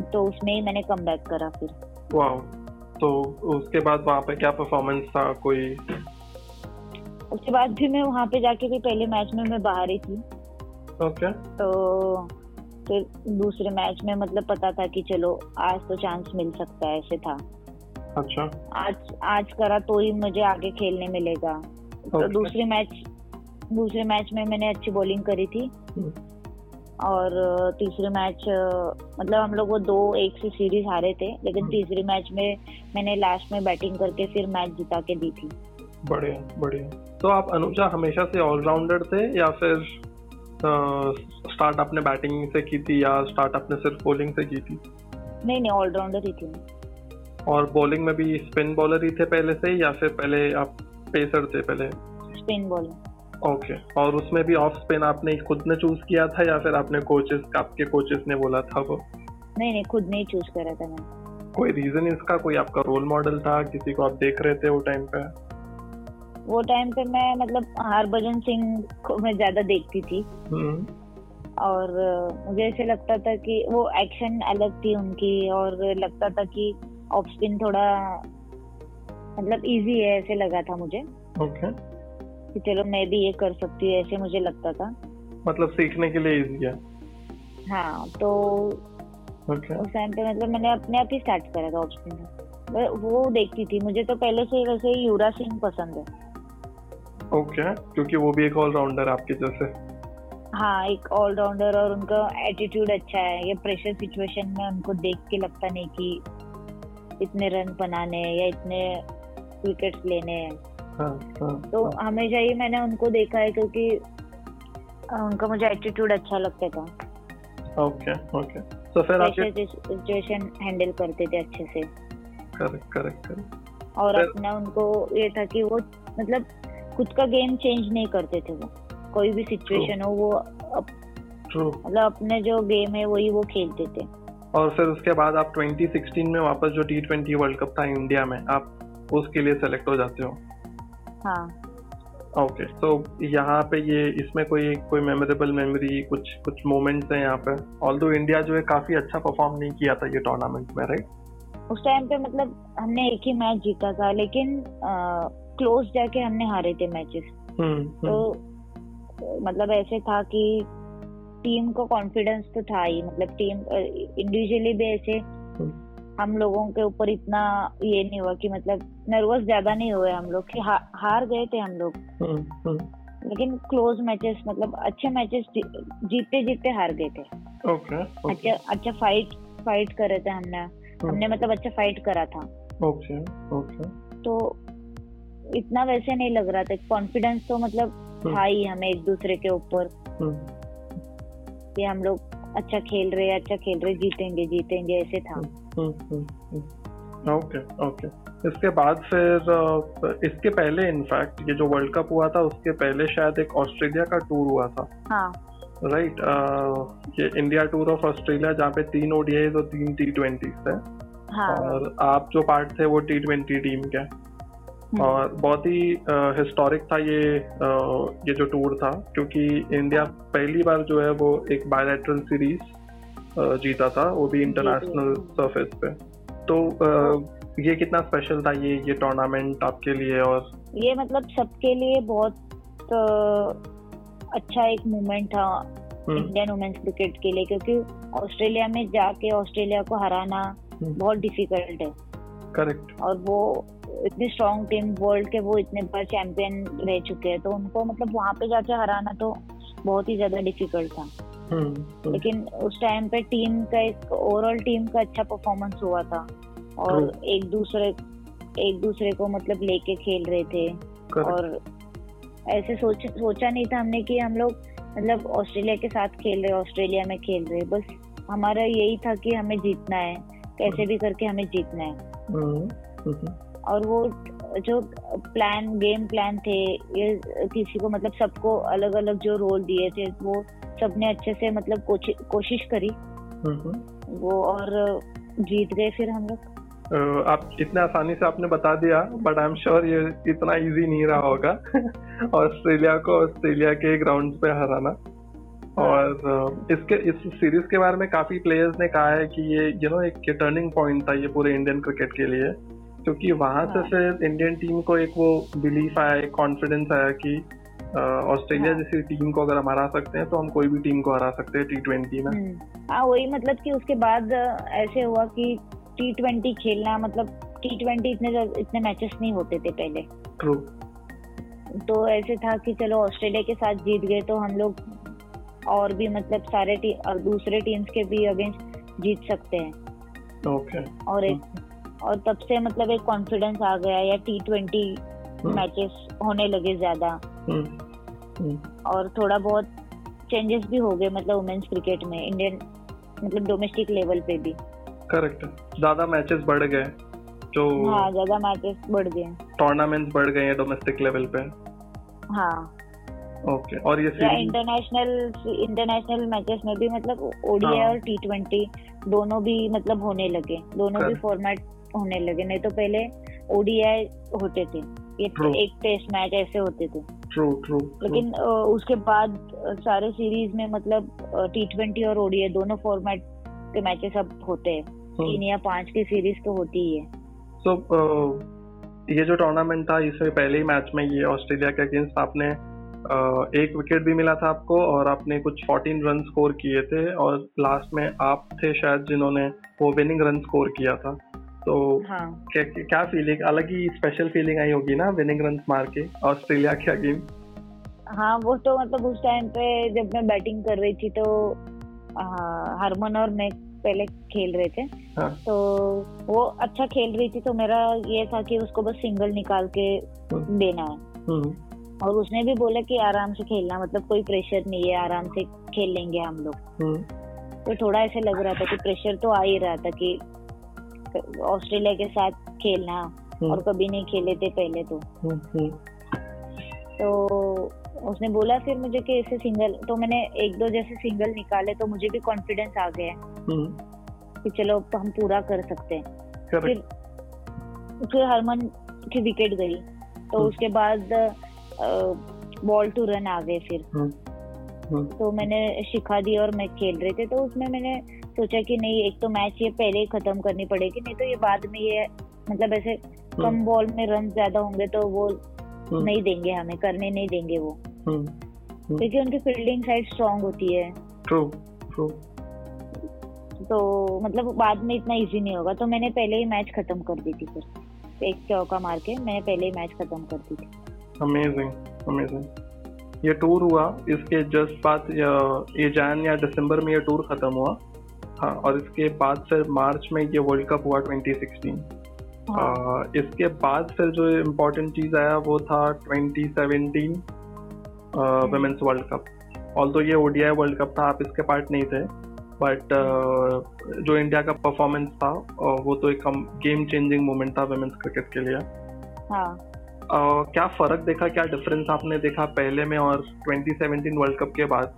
Speaker 2: तो उसमें ही मैंने कम करा फिर।
Speaker 1: वाओ तो उसके बाद वहाँ पे क्या परफॉर्मेंस था कोई?
Speaker 2: उसके बाद भी मैं वहाँ पे जाके भी पहले मैच में मैं बाहर ही थी।
Speaker 1: Okay okay.
Speaker 2: तो फिर दूसरे मैच में मतलब पता था कि चलो आज तो चांस मिल सकता है ऐसे था।
Speaker 1: अच्छा।
Speaker 2: आज आज करा तो ही मुझे आगे खेलने मिलेगा। तो okay. तो दूसरे मैच दूसरे मैच में मैंने अच्छी बॉलिंग करी थी। हम्म। और तीसरे मैच मतलब हम लोग वो दो एक से सीरीज़ हारे थे लेकिन हम्म। तीसरे मैच में मैंने लास्ट में बैटिंग करके फिर मैच जिता के दी थी।
Speaker 1: बढ़िया बढ़िया। तो आप अनुजा हमेशा से ऑलराउंडर थे या फिर स्टार्ट आपने बैटिंग से की थी या स्टार्ट आपने सिर्फ़ बॉलिंग से की थी?
Speaker 2: नहीं नहीं ऑलराउंडर ही थी
Speaker 1: और बॉलिंग में भी स्पिन बॉलर ही थे पहले से या फिर पहले आप पेसर थे पहले?
Speaker 2: Spin bowler
Speaker 1: okay okay. और उसमें भी ऑफ़ स्पिन आपने खुद ने चूज़ किया था या फिर आपने कोचेस आपके कोचेस ने बोला था वो?
Speaker 2: नहीं नहीं खुद नहीं चूज़ करा था मैं
Speaker 1: कोई रीजन इसका? कोई आपका रोल मॉडल था? किसी को आप देख रहे थे वो टाइम पे?
Speaker 2: वो टाइम पे मैं मतलब हरभजन सिंह को मैं ज़्यादा देखती थी। हम्म। और मुझे ऐसे लगता था कि वो एक्शन अलग थी उनकी और लगता था कि ऑफ़ स्पिन थोड़ा मतलब इजी है ऐसे लगा था मुझे।
Speaker 1: Okay okay.
Speaker 2: कि चलो मैं भी ये कर सकती हूँ ऐसे मुझे लगता था।
Speaker 1: मतलब सीखने के लिए इजी है।
Speaker 2: हाँ तो okay. उस टाइम पे मतलब मैंने अपने आप ही स्टार्ट करा था स्पिन वो देखती थी मुझे तो पहले से वैसे युवराज सिंह पसंद है।
Speaker 1: ओके okay, क्योंकि वो भी एक ऑलराउंडर आपके जैसे।
Speaker 2: हाँ एक ऑलराउंडर और उनका एटीट्यूड अच्छा है। ये प्रेशर सिचुएशन में उनको देख के लगता नहीं कि इतने रन बनाने या इतने विकेट्स लेने हाँ, तो हाँ. हमेशा ही मैंने उनको देखा है क्योंकि उनका मुझे एटीट्यूड अच्छा लगता था।
Speaker 1: ओके ओके तो फिर आप
Speaker 2: सिचुएशन हैंडल करते थे अच्छे से।
Speaker 1: करेक्ट करेक्ट करेक्ट
Speaker 2: और अपना उनको ये था कि वो मतलब खुद का गेम चेंज नहीं करते थे वो। कोई भी सिचुएशन हो वो अप, मतलब अपने जो गेम है वही वो खेलते थे।
Speaker 1: और फिर उसके बाद आप 2016 में वापस जो टी ट्वेंटी वर्ल्ड कप था इंडिया में आप उसके लिए सेलेक्ट हो जाते हो।
Speaker 2: हाँ
Speaker 1: ओके तो यहाँ पे ये इसमें कोई कोई मेमोरेबल मेमोरी कुछ कुछ मोमेंट्स हैं यहाँ पे ऑल दो इंडिया जो है काफ़ी अच्छा परफॉर्म नहीं किया था ये टूर्नामेंट में राइट
Speaker 2: उस टाइम पे मतलब हमने एक ही मैच जीता था लेकिन क्लोज जाके हमने हारे थे मैचेस हम्म, तो हम्म। मतलब ऐसे था कि टीम को कॉन्फिडेंस तो था ही मतलब टीम इंडिविजुअली भी ऐसे हम्म। हम लोगों के ऊपर इतना ये नहीं हुआ कि मतलब नर्वस ज़्यादा नहीं हुए हम लोग कि हा, हार गए थे हम लोग। हम्म, हम्म। लेकिन क्लोज मैचेस मतलब अच्छे मैचेस जीतते जीतते हार गए थे।
Speaker 1: ओके.
Speaker 2: अच्छा अच्छा फाइट फाइट करे थे हमने। हम्म। हमने मतलब अच्छा फाइट करा था।
Speaker 1: ओके ओके
Speaker 2: तो इतना वैसे नहीं लग रहा था। कॉन्फिडेंस तो मतलब था ही हमें एक दूसरे के ऊपर। कि हम लोग अच्छा खेल रहे अच्छा खेल रहे जीतेंगे जीतेंगे ऐसे था।
Speaker 1: ओके ओके इसके बाद फिर इसके पहले इनफैक्ट ये जो वर्ल्ड कप हुआ था उसके पहले शायद एक ऑस्ट्रेलिया का टूर हुआ था।
Speaker 2: हाँ।
Speaker 1: राइट right, ये इंडिया टूर ऑफ़ ऑस्ट्रेलिया जहाँ पे तीन ओडीआई और तीन टी ट्वेंटी थे। हाँ. और आप जो पार्ट थे वो टी ट्वेंटी टीम के। हम्म। और बहुत ही हिस्टोरिक था ये आ, ये जो टूर था क्योंकि इंडिया पहली बार जो है वो एक बायोलेटरल सीरीज़ जीता था वो भी इंटरनेशनल सरफेस पे। तो ये कितना स्पेशल था ये ये टूर्नामेंट आपके लिए और?
Speaker 2: ये मतलब सबके लिए बहुत अच्छा एक मोमेंट था इंडियन वुमेन्स क्रिकेट के लिए क्योंकि ऑस्ट्रेलिया में जाके ऑस्ट्रेलिया को हराना हम्म। बहुत डिफ़िकल्ट है।
Speaker 1: करेक्ट
Speaker 2: और वो इतनी स्ट्रॉन्ग टीम वर्ल्ड के वो इतने बार चैंपियन रह चुके हैं तो उनको मतलब वहाँ पे जाके हराना तो बहुत ही ज़्यादा डिफ़िकल्ट था। हम्म, हम्म। लेकिन उस टाइम पे टीम का एक ओवरऑल टीम का अच्छा परफॉर्मेंस हुआ था। और एक दूसरे एक दूसरे को मतलब लेके खेल रहे थे। और ऐसे सोच सोचा नहीं था हमने कि हम लोग मतलब ऑस्ट्रेलिया के साथ खेल रहे ऑस्ट्रेलिया में खेल रहे। बस हमारा यही था कि हमें जीतना है। कैसे भी करके हमें जीतना है। हम्म, और वो जो प्लान गेम प्लान थे ये किसी को मतलब सबको अलग अलग जो रोल दिए थे वो सबने अच्छे से मतलब कोशिश करी। वो और जीत गए फिर हम लोग।
Speaker 1: आप इतने आसानी से आपने बता दिया बट आई एम श्योर ये इतना इजी नहीं रहा होगा ऑस्ट्रेलिया को ऑस्ट्रेलिया के ग्राउंड पे हराना। और इसके इस सीरीज़ के बारे में काफ़ी प्लेयर्स ने कहा है कि ये यू नो एक टर्निंग पॉइंट था ये पूरे इंडियन क्रिकेट के लिए क्योंकि वहाँ से हाँ। फिर इंडियन टीम को एक वो बिलीफ आया एक कॉन्फिडेंस आया कि ऑस्ट्रेलिया हाँ। जैसी टीम को अगर हम हरा सकते हैं तो हम कोई भी टीम को हरा सकते हैं टी ट्वेंटी में
Speaker 2: हम्म। हाँ वही मतलब कि उसके बाद ऐसे हुआ कि टी ट्वेंटी खेलना मतलब टी ट्वेंटी इतने इतने मैचेस नहीं होते थे पहले।
Speaker 1: ट्रू
Speaker 2: तो ऐसे था कि चलो ऑस्ट्रेलिया के साथ जीत गए तो हम लोग और भी मतलब सारे टीम दूसरे टीम्स के भी अगेंस्ट जीत सकते हैं।
Speaker 1: Okay okay.
Speaker 2: और एक और तब से मतलब एक कॉन्फिडेंस आ गया या टी ट्वेंटी hmm. मैचेस होने लगे ज़्यादा। हम्म, हम्म। और थोड़ा बहुत चेंजेस भी हो गए मतलब वुमेन्स क्रिकेट में इंडियन मतलब डोमेस्टिक लेवल पे भी।
Speaker 1: करेक्ट ज़्यादा मैचेस बढ़ गए
Speaker 2: जो हाँ ज़्यादा मैचेस बढ़ गए
Speaker 1: टूर्नामेंट्स बढ़ गए हैं डोमेस्टिक लेवल पे।
Speaker 2: हाँ।
Speaker 1: ओके और ये
Speaker 2: इंटरनेशनल इंटरनेशनल मैचेस में भी मतलब ओडीआई हाँ. और टी ट्वेंटी दोनों भी मतलब होने लगे। दोनों भी फॉर्मेट होने लगे। नहीं तो पहले ओडीआई होते थे। ये एक टेस्ट मैच ऐसे होते थे।
Speaker 1: ट्रू ट्रू
Speaker 2: लेकिन उसके बाद सारे सीरीज़ में मतलब टी ट्वेंटी और ओडीआई दोनों फॉर्मेट के मैचेस अब होते हैं हाँ। तीन या पाँच की सीरीज़ तो होती ही है।
Speaker 1: सो so, uh, ये जो टूर्नामेंट था इससे पहले ही मैच में ये ऑस्ट्रेलिया के अगेंस्ट आपने uh, एक विकेट भी मिला था आपको और आपने कुछ 14 रन स्कोर किए थे और लास्ट में आप थे शायद जिन्होंने वो विनिंग रन स्कोर किया था। तो हाँ. क्या क्या फीलिंग अलग ही स्पेशल फीलिंग आई होगी ना विनिंग रन मार के ऑस्ट्रेलिया के अगेंस्ट
Speaker 2: हाँ वो तो मतलब उस टाइम पे जब मैं बैटिंग कर रही थी तो हरमन और मैं पहले खेल रहे थे हाँ. तो वो अच्छा खेल रही थी तो मेरा ये था कि उसको बस सिंगल निकाल के हाँ। देना है हाँ। और उसने भी बोला कि आराम से खेलना मतलब कोई प्रेशर नहीं है आराम से खेल लेंगे हम लोग हाँ। तो थोड़ा ऐसे लग रहा था कि प्रेशर तो आ ही रहा था कि ऑस्ट्रेलिया के साथ खेलना और कभी नहीं खेले थे पहले तो तो उसने बोला फिर मुझे कि ऐसे सिंगल तो मैंने एक दो जैसे सिंगल निकाले तो मुझे भी कॉन्फिडेंस आ गया कि चलो तो हम पूरा कर सकते हैं। फिर फिर हरमन की विकेट गई। तो हम्म। उसके बाद बॉल टू रन आ गए फिर। हम्म। हम्म। तो मैंने शिखा दी और मैं खेल रहे थे। तो उसमें मैंने सोचा कि नहीं एक तो मैच ये पहले ही खत्म करनी पड़ेगी नहीं तो ये बाद में ये मतलब ऐसे कम बॉल में रन ज़्यादा होंगे तो वो नहीं देंगे हमें करने नहीं देंगे वो। क्योंकि उनकी फील्डिंग साइड स्ट्रांग होती है।
Speaker 1: ट्रू ट्रू
Speaker 2: तो मतलब बाद में इतना इजी नहीं होगा। तो मैंने पहले ही मैच खत्म कर दी थी फिर। एक चौका मार के मैंने पहले ही मैच खत्म कर दी थी।
Speaker 1: अमेजिंग अमेजिंग ये टूर हुआ। इसके जस्ट बाद ये जैन या दिसंबर में ये टूर खत्म हुआ। हाँ और इसके बाद फिर मार्च में ये वर्ल्ड कप हुआ 2016 हाँ. आ, इसके बाद फिर जो इम्पोर्टेंट चीज़ आया वो था 2017 वुमेन्स वर्ल्ड कप ऑल तो ये ओडीआई वर्ल्ड कप था आप इसके पार्ट नहीं थे बट uh, जो इंडिया का परफॉर्मेंस था uh, वो तो एक गेम चेंजिंग मोमेंट था वुमेन्स क्रिकेट के लिए। हाँ. uh, क्या फ़र्क देखा क्या डिफरेंस आपने देखा पहले में और 2017 वर्ल्ड कप के बाद?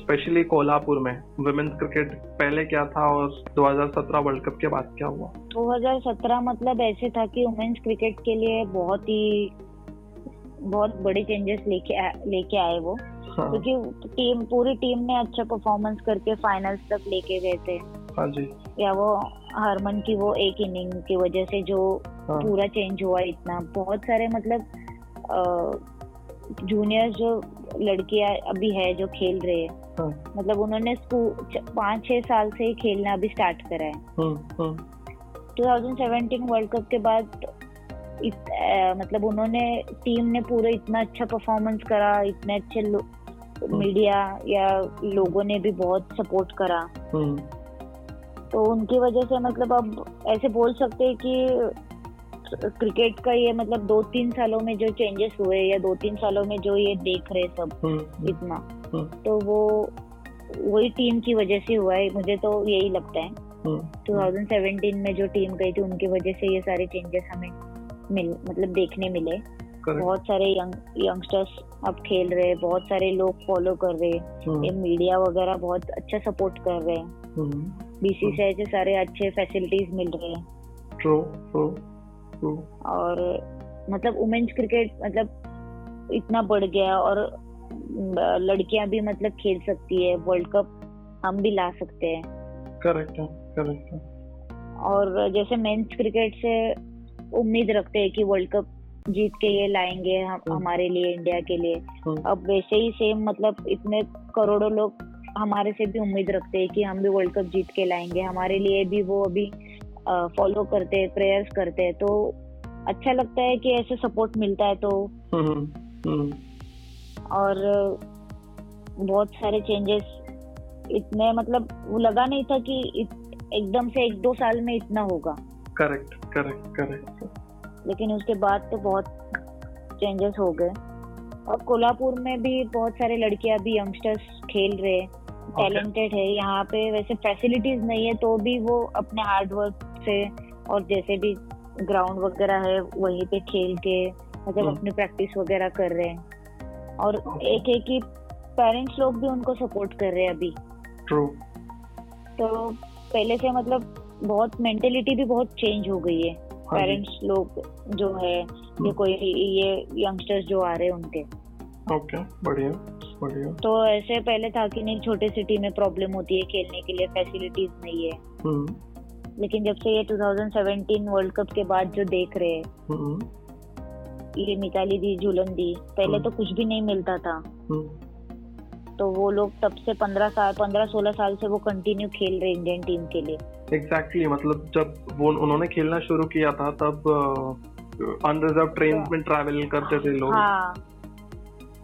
Speaker 1: स्पेशली कोल्हापुर में वुमेन्स क्रिकेट पहले क्या था और 2017 वर्ल्ड कप के बाद क्या हुआ?
Speaker 2: 2017 मतलब ऐसे था कि वुमेन्स क्रिकेट के लिए बहुत ही बहुत बड़े चेंजेस लेके लेके आए वो। हाँ। क्योंकि टीम पूरी टीम ने अच्छा परफॉर्मेंस करके फाइनल्स तक लेके गए थे।
Speaker 1: हाँ जी।
Speaker 2: या वो हरमन की वो एक इनिंग की वजह से जो हाँ। पूरा चेंज हुआ इतना। बहुत सारे मतलब जूनियर जो लड़कियाँ अभी है जो खेल रहे हैं। हाँ। मतलब उन्होंने पाँच छह साल से ही खेलना अभी स्टार्ट करा है। हाँ, थाउज़ेंड सेवेंटीन वर्ल्ड कप के बाद इत, आ, मतलब उन्होंने टीम ने पूरा इतना अच्छा परफॉर्मेंस करा इतने अच्छे मीडिया या लोगों ने भी बहुत सपोर्ट करा हम्म। तो उनकी वजह से मतलब अब ऐसे बोल सकते हैं कि क्रिकेट का ये मतलब दो तीन सालों में जो चेंजेस हुए या दो तीन सालों में जो ये देख रहे सब हम्म। इतना हम्म। तो वो वही टीम की वजह से हुआ है मुझे तो यही लगता है 2017 में जो टीम गई थी उनकी वजह से ये सारे चेंजेस हमें मिल मतलब देखने मिले। बहुत सारे यंग यंगस्टर्स अब खेल रहे बहुत सारे लोग फॉलो कर रहे। ये मीडिया वगैरह बहुत अच्छा सपोर्ट कर रहे हैं। बीसीसीआई हम्म। से सारे अच्छे फैसिलिटीज़ मिल रहे हैं।
Speaker 1: ट्रू ट्रू ट्रू
Speaker 2: और मतलब वुमेन्स क्रिकेट मतलब इतना बढ़ गया और लड़कियाँ भी मतलब खेल सकती है। वर्ल्ड कप हम भी ला सकते हैं।
Speaker 1: करेक्ट है करेक्ट है।
Speaker 2: और जैसे मेंस क्रिकेट से उम्मीद रखते हैं कि वर्ल्ड कप जीत के ये लाएँगे हम हाँ। हमारे लिए इंडिया के लिए। हाँ। अब वैसे ही सेम मतलब इतने करोड़ों लोग हमारे से भी उम्मीद रखते हैं कि हम भी वर्ल्ड कप जीत के लाएँगे। हमारे लिए भी वो अभी फॉलो करते हैं प्रेयर्स करते हैं। तो अच्छा लगता है कि ऐसे सपोर्ट मिलता है तो। हाँ, और बहुत सारे चेंजेस इतने मतलब वो लगा नहीं था कि एकदम से एक दो साल में इतना होगा।
Speaker 1: करेक्ट करेक्ट करेक्ट
Speaker 2: लेकिन उसके बाद तो बहुत चेंजेस हो गए। और कोल्हापुर में भी बहुत सारे लड़कियाँ भी यंगस्टर्स खेल रहे टैलेंटेड है यहाँ पे वैसे फैसिलिटीज़ नहीं है तो भी वो अपने हार्ड वर्क से और जैसे भी ग्राउंड वगैरह है वहीं पे खेल के मतलब हम्म। अपनी प्रैक्टिस वगैरह कर रहे हैं। और एक है कि पेरेंट्स लोग भी उनको सपोर्ट कर रहे हैं अभी।
Speaker 1: ट्रू
Speaker 2: तो पहले से मतलब बहुत मेंटेलिटी भी बहुत चेंज हो गई है। पेरेंट्स हाँ लोग जो है ये हम्म। कोई ये यंगस्टर्स जो आ रहे हैं उनके।
Speaker 1: ओके बढ़िया बढ़िया।
Speaker 2: तो ऐसे पहले था कि नहीं छोटे सिटी में प्रॉब्लम होती है खेलने के लिए फैसिलिटीज़ नहीं है। हम्म। लेकिन जब से ये 2017 वर्ल्ड कप के बाद जो देख रहे हैं हम्म। ये मिताली दी झूलन दी पहले तो कुछ भी नहीं मिलता था। तो वो लोग तब से पंद्रह साल पंद्रह सोलह साल से वो कंटिन्यू खेल रहे इंडियन टीम के लिए।
Speaker 1: एग्जैक्टली exactly, मतलब जब वो उन्होंने खेलना शुरू किया था तब अनरिजर्व ट्रेन में ट्रैवल करते थे लोग।
Speaker 2: हाँ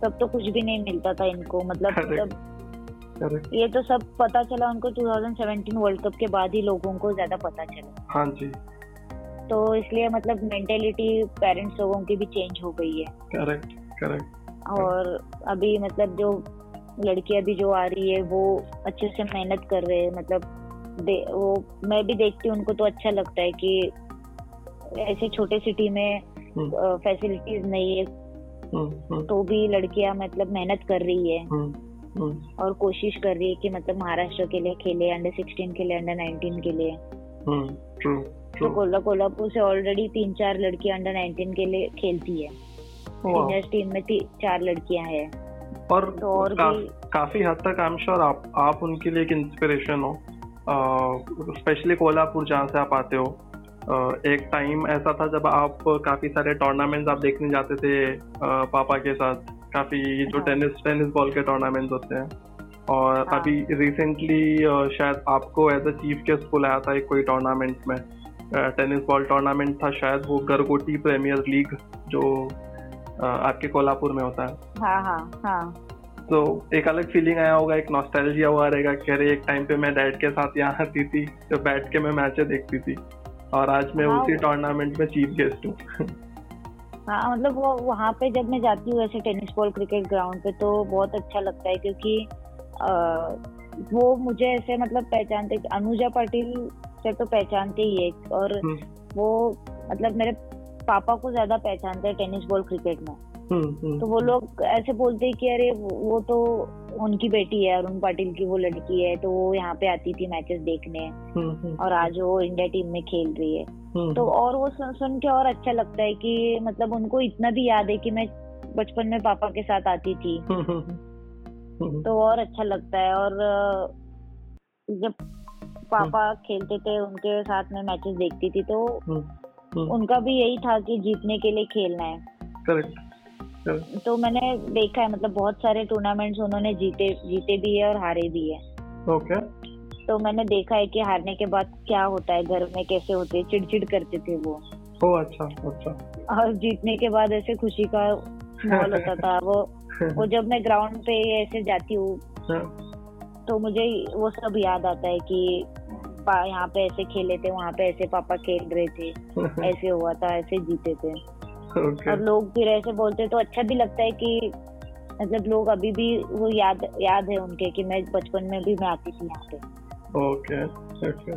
Speaker 2: तब तो कुछ भी नहीं मिलता था इनको मतलब तब ये तो सब पता चला उनको 2017 वर्ल्ड कप के बाद ही लोगों को ज़्यादा पता चला।
Speaker 1: हाँ जी।
Speaker 2: तो इसलिए मतलब मेंटेलिटी पेरेंट्स लोगों की भी चेंज हो गई है।
Speaker 1: करेक्ट करेक्ट
Speaker 2: और अभी मतलब जो लड़कियाँ भी जो आ रही है वो अच्छे से मेहनत कर रहे हैं मतलब वो मैं भी देखती हूँ उनको तो अच्छा लगता है कि ऐसे छोटे सिटी में फैसिलिटीज़ हम्म। नहीं है। हम्म, हम्म। तो भी लड़कियाँ मतलब मेहनत कर रही है। और कोशिश कर रही है कि मतलब महाराष्ट्र के लिए खेले अंडर सिक्सटीन के लिए अंडर नाइनटीन के लिए। तो कोल्हा कोल्हापुर से ऑलरेडी तीन चार लड़कियाँ अंडर नाइनटीन के लिए खेलती है। सीनियर टीम में चार लड़कियाँ हैं।
Speaker 1: और, तो और का, काफ़ी हद तक आई एम श्योर आप आप उनके लिए एक इंस्पिरेशन हो। स्पेशली कोल्हापुर जहाँ से आप आते हो। एक टाइम ऐसा था जब आप काफ़ी सारे टूर्नामेंट्स आप देखने जाते थे पापा के साथ। काफ़ी जो टेनिस टेनिस बॉल के टूर्नामेंट्स होते हैं। और हाँ. अभी रिसेंटली शायद आपको एज अ चीफ गेस्ट बुलाया था एक कोई टूर्नामेंट में। टेनिस बॉल टूर्नामेंट था शायद वो गरगोटी प्रीमियर लीग जो आपके कोल्हापुर में होता है।
Speaker 2: हाँ हाँ हाँ।
Speaker 1: तो एक अलग फीलिंग आया होगा एक नॉस्टैल्जिया हुआ रहेगा कह रहे एक टाइम पे मैं डैड के साथ यहाँ आती थी तो बैठ के मैं मैचें देखती थी। और आज मैं हाँ, उसी टूर्नामेंट में चीफ गेस्ट हूँ।
Speaker 2: हाँ मतलब वो वहाँ पे जब मैं जाती हूँ ऐसे टेनिस बॉल क्रिकेट ग्राउंड पे तो बहुत अच्छा लगता है क्योंकि आ, वो मुझे ऐसे मतलब पहचानते अनुजा पाटिल से तो पहचानते ही है। और हम्म। वो मतलब मेरे पापा को ज़्यादा पहचानते हैं टेनिस बॉल क्रिकेट में। हम्म, हम्म। तो वो लोग ऐसे बोलते हैं कि अरे वो तो उनकी बेटी है अरुण पाटिल की वो लड़की है तो वो यहाँ पे आती थी मैचेस देखने। हम्म, और आज वो इंडिया टीम में खेल रही है। तो और वो सुन, सुन के और अच्छा लगता है कि मतलब उनको इतना भी याद है कि मैं बचपन में पापा के साथ आती थी। तो और अच्छा लगता है और जब पापा खेलते थे उनके साथ में मैचेस देखती थी तो उनका भी यही था कि जीतने के लिए खेलना है।
Speaker 1: करेक्ट
Speaker 2: तो मैंने देखा है मतलब बहुत सारे टूर्नामेंट्स उन्होंने जीते जीते भी है और हारे भी है।
Speaker 1: ओके
Speaker 2: तो मैंने देखा है कि हारने के बाद क्या होता है घर में कैसे होते चिड़चिड़ करते थे वो।
Speaker 1: ओ अच्छा अच्छा।
Speaker 2: और जीतने के बाद ऐसे खुशी का माहौल होता था। वो वो जब मैं ग्राउंड पे ऐसे जाती हूँ हाँ। तो मुझे वो सब याद आता है कि यहाँ पे ऐसे खेले थे वहाँ पे ऐसे पापा खेल रहे थे। ऐसे हुआ था ऐसे जीते थे। Okay. और लोग फिर ऐसे बोलते तो अच्छा भी लगता है कि मतलब लोग अभी भी वो याद याद है उनके कि मैं बचपन में भी मैं आती थी यहाँ पे।
Speaker 1: ओके ओके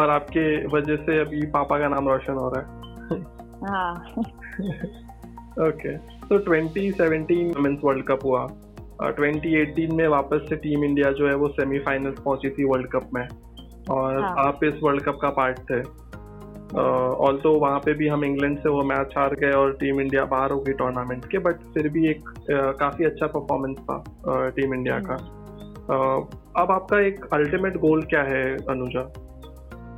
Speaker 1: और आपके वजह से अभी पापा का नाम रोशन हो रहा है।
Speaker 2: हाँ।
Speaker 1: ओके तो 2017 वुमेन्स वर्ल्ड कप हुआ। uh, 2018 में वापस से टीम इंडिया जो है वो सेमीफाइनल पहुँची थी वर्ल्ड कप में। और हाँ. आप इस वर्ल्ड कप का पार्ट थे। ऑल्सो तो वहाँ पे भी हम इंग्लैंड से वो मैच हार गए और टीम इंडिया बाहर हो गई टूर्नामेंट के बट फिर भी एक uh, काफ़ी अच्छा परफॉर्मेंस था टीम इंडिया का। uh, अब आपका एक अल्टीमेट गोल क्या है अनुजा?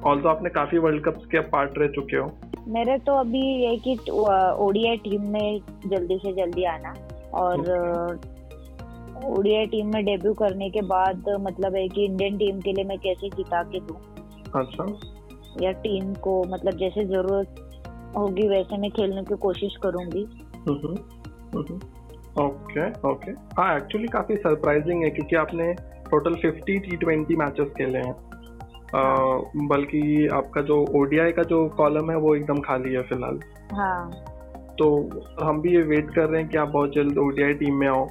Speaker 1: ऑल तो आपने काफ़ी वर्ल्ड कप्स के पार्ट रह चुके हो।
Speaker 2: मेरे तो अभी ये कि ओडीआई टीम में जल्दी से जल्दी आना और ओडीआई टीम में डेब्यू करने के बाद मतलब है कि इंडियन टीम के लिए मैं कैसे जिता के दूँ?
Speaker 1: अच्छा।
Speaker 2: या टीम को मतलब जैसे ज़रूरत होगी वैसे मैं खेलने की कोशिश करूँगी।
Speaker 1: Okay okay. हाँ एक्चुअली काफ़ी सरप्राइजिंग है क्योंकि आपने total fifty T twenty matches खेले हैं। हाँ। बल्कि आपका जो ओडीआई का जो कॉलम है वो एकदम खाली है फ़िलहाल।
Speaker 2: हाँ।
Speaker 1: तो हम भी ये वेट कर रहे हैं कि आप बहुत जल्द ओडीआई टीम में आओ।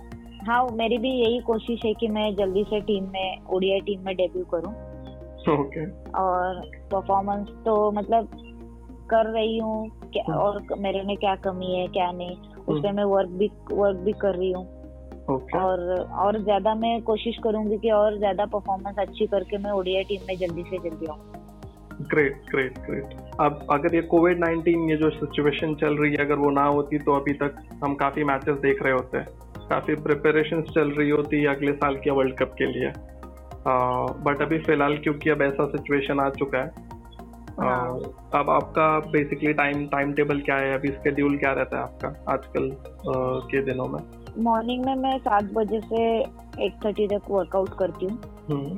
Speaker 2: हाँ मेरी भी यही कोशिश है कि मैं जल्दी से टीम में ओडीआई टीम में डेब्यू करूँ।
Speaker 1: ओके
Speaker 2: और परफॉर्मेंस तो मतलब कर रही हूँ
Speaker 1: हम्म।
Speaker 2: और मेरे में क्या कमी है क्या नहीं उस
Speaker 1: हम्म।
Speaker 2: पर मैं वर्क भी वर्क भी कर रही हूँ।
Speaker 1: ओके
Speaker 2: और और ज़्यादा मैं कोशिश करूँगी कि और ज़्यादा परफॉर्मेंस अच्छी करके मैं ओडीआई टीम में जल्दी से जल्दी आऊँ।
Speaker 1: ग्रेट ग्रेट ग्रेट अब अगर ये कोविड 19 ये जो सिचुएशन चल रही है अगर वो ना होती तो अभी तक हम काफ़ी मैचेस देख रहे होते। हैं काफ़ी प्रिपरेशन चल रही होती है अगले साल के वर्ल्ड कप के लिए। बट अभी फ़िलहाल क्योंकि अब ऐसा सिचुएशन आ चुका है
Speaker 2: हाँ।
Speaker 1: अब आपका बेसिकली टाइम टाइम टेबल क्या है? अभी स्केड्यूल क्या रहता है आपका आजकल आ, के दिनों में?
Speaker 2: मॉर्निंग में मैं सात बजे से एट थर्टी तक वर्कआउट करती हूँ।
Speaker 1: हम्म।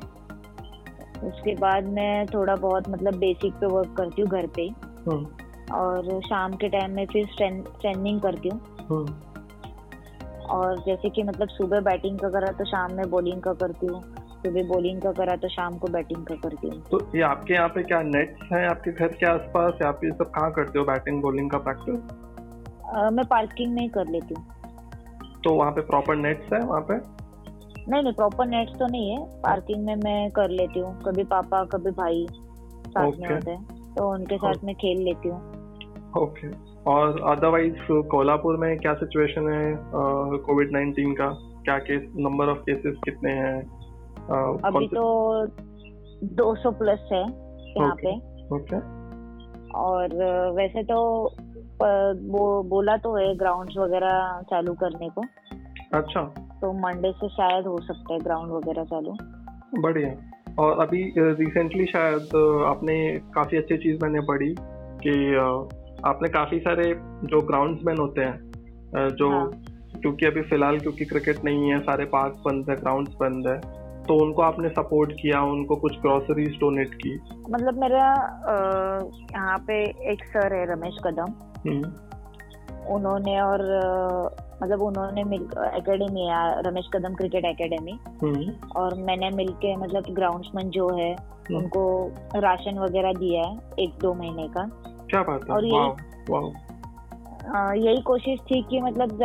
Speaker 2: उसके बाद मैं थोड़ा बहुत मतलब बेसिक पे वर्क करती हूँ घर पे।
Speaker 1: हम्म।
Speaker 2: और शाम के टाइम में फिर स्ट्रेनिंग करती हूँ।
Speaker 1: हम्म।
Speaker 2: और जैसे कि मतलब सुबह बैटिंग का करा तो शाम में बॉलिंग का करती हूँ सुबह बॉलिंग का करा तो शाम को बैटिंग का करती हूँ।
Speaker 1: तो ये आपके यहाँ पे क्या नेट्स हैं आपके घर के आसपास? या आप ये सब कहाँ करते हो बैटिंग बॉलिंग का प्रैक्टिस
Speaker 2: मैं पार्किंग में ही कर लेती हूँ।
Speaker 1: तो वहाँ पे प्रॉपर नेट्स है वहाँ पे?
Speaker 2: नहीं नहीं प्रॉपर नेट्स तो नहीं है। पार्किंग में मैं कर लेती हूँ। कभी पापा कभी भाई साथ में होते हैं तो उनके साथ में खेल लेती हूँ।
Speaker 1: ओके और अदरवाइज़ कोल्हापुर में क्या सिचुएशन है कोविड 19 का? क्या केस नंबर ऑफ़ केसेस कितने हैं? अ,
Speaker 2: अभी तो 200 प्लस है यहाँ
Speaker 1: Okay.
Speaker 2: पे।
Speaker 1: ओके
Speaker 2: और वैसे तो वो बोला तो है ग्राउंड्स वगैरह चालू करने को।
Speaker 1: अच्छा।
Speaker 2: तो मंडे से शायद हो सकता है ग्राउंड वगैरह चालू।
Speaker 1: बढ़िया। और अभी रिसेंटली शायद आपने काफ़ी अच्छी चीज़ मैंने पढ़ी कि आपने काफ़ी सारे जो ग्राउंड्समैन होते हैं जो
Speaker 2: हाँ।
Speaker 1: क्योंकि अभी फ़िलहाल क्योंकि क्रिकेट नहीं है सारे पार्क बंद है ग्राउंड्स बंद है तो उनको आपने सपोर्ट किया उनको कुछ ग्रोसरीज डोनेट की?
Speaker 2: मतलब मेरा यहाँ पे एक सर है रमेश कदम।
Speaker 1: हम्म,
Speaker 2: उन्होंने और मतलब उन्होंने मिल एकेडमी है रमेश कदम क्रिकेट एकेडमी
Speaker 1: हम्म,
Speaker 2: और मैंने मिलके मतलब ग्राउंड्समैन जो है
Speaker 1: हम्म।
Speaker 2: उनको राशन वगैरह दिया है एक दो महीने का।
Speaker 1: क्या बात है?
Speaker 2: और ये-
Speaker 1: वाह वाह
Speaker 2: यही कोशिश थी कि मतलब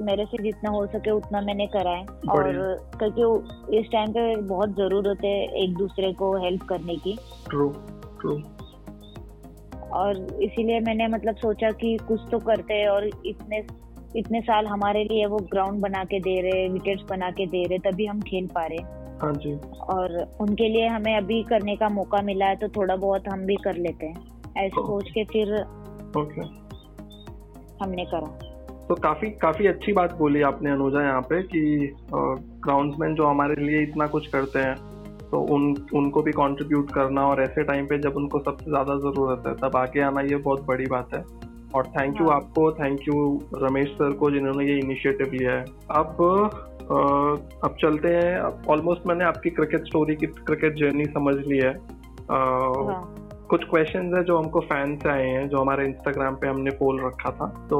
Speaker 2: मेरे से जितना हो सके उतना मैंने करा है और क्योंकि इस टाइम पे बहुत ज़रूरत है एक दूसरे को हेल्प करने की।
Speaker 1: ट्रू ट्रू
Speaker 2: और इसीलिए मैंने मतलब सोचा कि कुछ तो करते हैं और इतने इतने साल हमारे लिए वो ग्राउंड बना के दे रहे विकेट्स बना के दे रहे तभी हम खेल पा रहे
Speaker 1: हाँ जी।
Speaker 2: और उनके लिए हमें अभी करने का मौका मिला है तो थोड़ा बहुत हम भी कर लेते हैं। ऐसे सोच के फिर
Speaker 1: ओके।
Speaker 2: हमने करा।
Speaker 1: तो काफ़ी काफ़ी अच्छी बात बोली आपने अनुजा यहाँ पे कि ग्राउंड्समैन जो हमारे लिए इतना कुछ करते हैं तो उन उनको भी कंट्रीब्यूट करना और ऐसे टाइम पे जब उनको सबसे ज़्यादा ज़रूरत है तब आगे आना ये बहुत बड़ी बात है। और थैंक यू
Speaker 2: हाँ।
Speaker 1: आपको थैंक यू रमेश सर को जिन्होंने ये इनिशिएटिव लिया है। अब अब चलते हैं ऑलमोस्ट मैंने आपकी क्रिकेट स्टोरी की क्रिकेट जर्नी समझ ली है।
Speaker 2: हाँ।
Speaker 1: कुछ क्वेश्चन है जो हमको फ़ैन से आए हैं जो हमारे इंस्टाग्राम पे हमने पोल रखा था। तो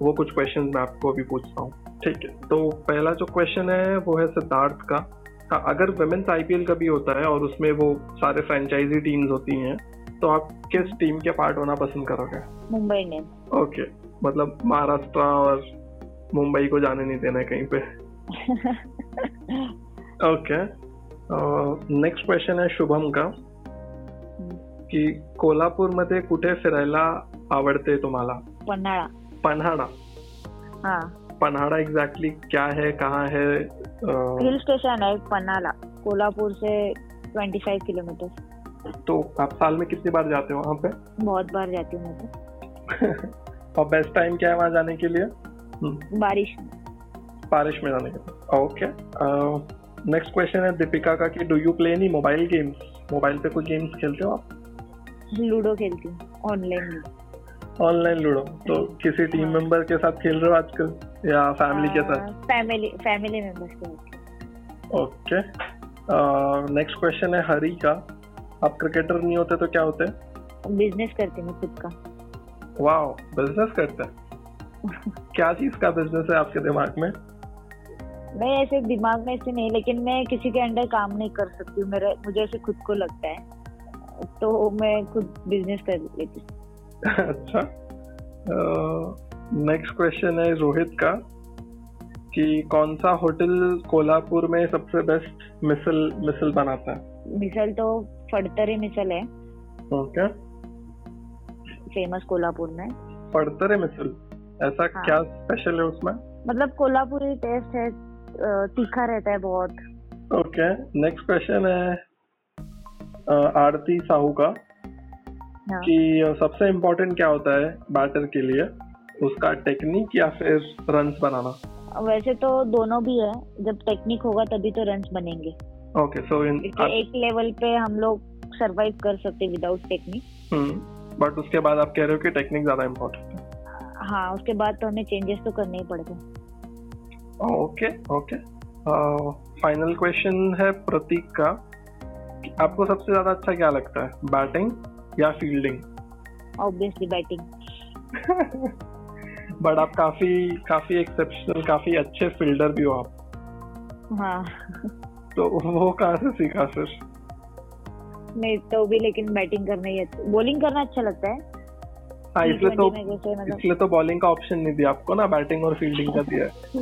Speaker 1: वो कुछ क्वेश्चन मैं आपको अभी पूछता हूँ। ठीक है तो पहला जो क्वेश्चन है वो है सिद्धार्थ का। हाँ, अगर वुमेन्स आईपीएल का भी होता है और उसमें वो सारे फ्रेंचाइजी टीम्स होती हैं तो आप किस टीम के पार्ट होना पसंद करोगे?
Speaker 2: मुंबई इंडियंस
Speaker 1: ओके मतलब महाराष्ट्र और मुंबई को जाने नहीं देना कहीं पे। ओके नेक्स्ट क्वेश्चन है शुभम का। की कोल्हापूरमध्ये कुठे फिरायला आवडते तुम्हाला?
Speaker 2: पन्हाळा.
Speaker 1: पन्हाळा.
Speaker 2: हाँ.
Speaker 1: पन्हाड़ा एग्जैक्टली क्या है कहाँ है
Speaker 2: हिल स्टेशन है पन्हाळा. कोल्हापुर से 25 किलोमीटर
Speaker 1: तो आप साल में कितनी बार जाते हो वहाँ पे?
Speaker 2: बहुत बार जाती हूँ मैं तो.
Speaker 1: और बेस्ट टाइम क्या है वहाँ जाने के लिए? हम्म,
Speaker 2: बारिश.
Speaker 1: बारिश में जाने के लिए. ओके नेक्स्ट क्वेश्चन है दीपिका का कि do you play any mobile games mobile पे कोई गेम्स खेलते हो आप?
Speaker 2: लूडो खेलती हूँ ऑनलाइन
Speaker 1: ऑनलाइन लूडो? तो किसी टीम
Speaker 2: हाँ।
Speaker 1: मेंबर के साथ खेल रहे हो आजकल? या फैमिली के साथ?
Speaker 2: फैमिली फैमिली मेंबर्स के साथ।
Speaker 1: ओके नेक्स्ट क्वेश्चन है हरी का। आप क्रिकेटर नहीं होते तो क्या होते?
Speaker 2: बिज़नेस करती हूँ खुद का।
Speaker 1: वाह बिज़नेस करते हैं? क्या चीज़ का बिज़नेस है आपके दिमाग में?
Speaker 2: मैं ऐसे दिमाग में ऐसे नहीं लेकिन मैं किसी के अंडर काम नहीं कर सकती हूँ। मेरा मुझे ऐसे खुद को लगता है। तो मैं खुद बिज़नेस कर लेती
Speaker 1: अच्छा। नेक्स्ट क्वेश्चन है रोहित का कि कौन सा होटल कोल्हापुर में सबसे बेस्ट मिसल मिसल बनाता
Speaker 2: है? मिसल तो फड़तरे मिसल है।
Speaker 1: ओके
Speaker 2: फ़ेमस कोल्हापुर में।
Speaker 1: फड़तरे मिसल? ऐसा हाँ. क्या स्पेशल है उसमें?
Speaker 2: मतलब कोल्हापुरी टेस्ट है तीखा रहता है बहुत।
Speaker 1: ओके नेक्स्ट क्वेश्चन है आरती साहू का हाँ. कि सबसे इम्पोर्टेंट क्या होता है बैटर के लिए? उसका टेक्निक या फिर रन्स बनाना?
Speaker 2: वैसे तो दोनों भी है। जब टेक्निक होगा तभी तो रन्स बनेंगे।
Speaker 1: ओके सो इन
Speaker 2: एक लेवल पे हम लोग सरवाइव कर सकते विदाउट टेक्निक
Speaker 1: बट उसके बाद आप कह रहे हो कि टेक्निक ज़्यादा इम्पोर्टेंट है।
Speaker 2: हाँ उसके बाद तो हमें चेंजेस तो करने ही पड़ते
Speaker 1: ओके ओके फाइनल क्वेश्चन है प्रतीक का। आपको सबसे ज़्यादा अच्छा क्या लगता है? बैटिंग या फील्डिंग
Speaker 2: ऑब्वियसली बैटिंग
Speaker 1: बट आप काफ़ी काफ़ी एक्सेप्शनल काफ़ी अच्छे फील्डर भी हो आप।
Speaker 2: हाँ।
Speaker 1: तो वो कहाँ से सीखा फिर?
Speaker 2: नहीं तो भी लेकिन बैटिंग करना ही अच्छा बॉलिंग करना अच्छा लगता है।
Speaker 1: हाँ इसलिए तो मतलब इसलिए तो बॉलिंग का ऑप्शन नहीं दिया आपको ना बैटिंग और फील्डिंग का दिया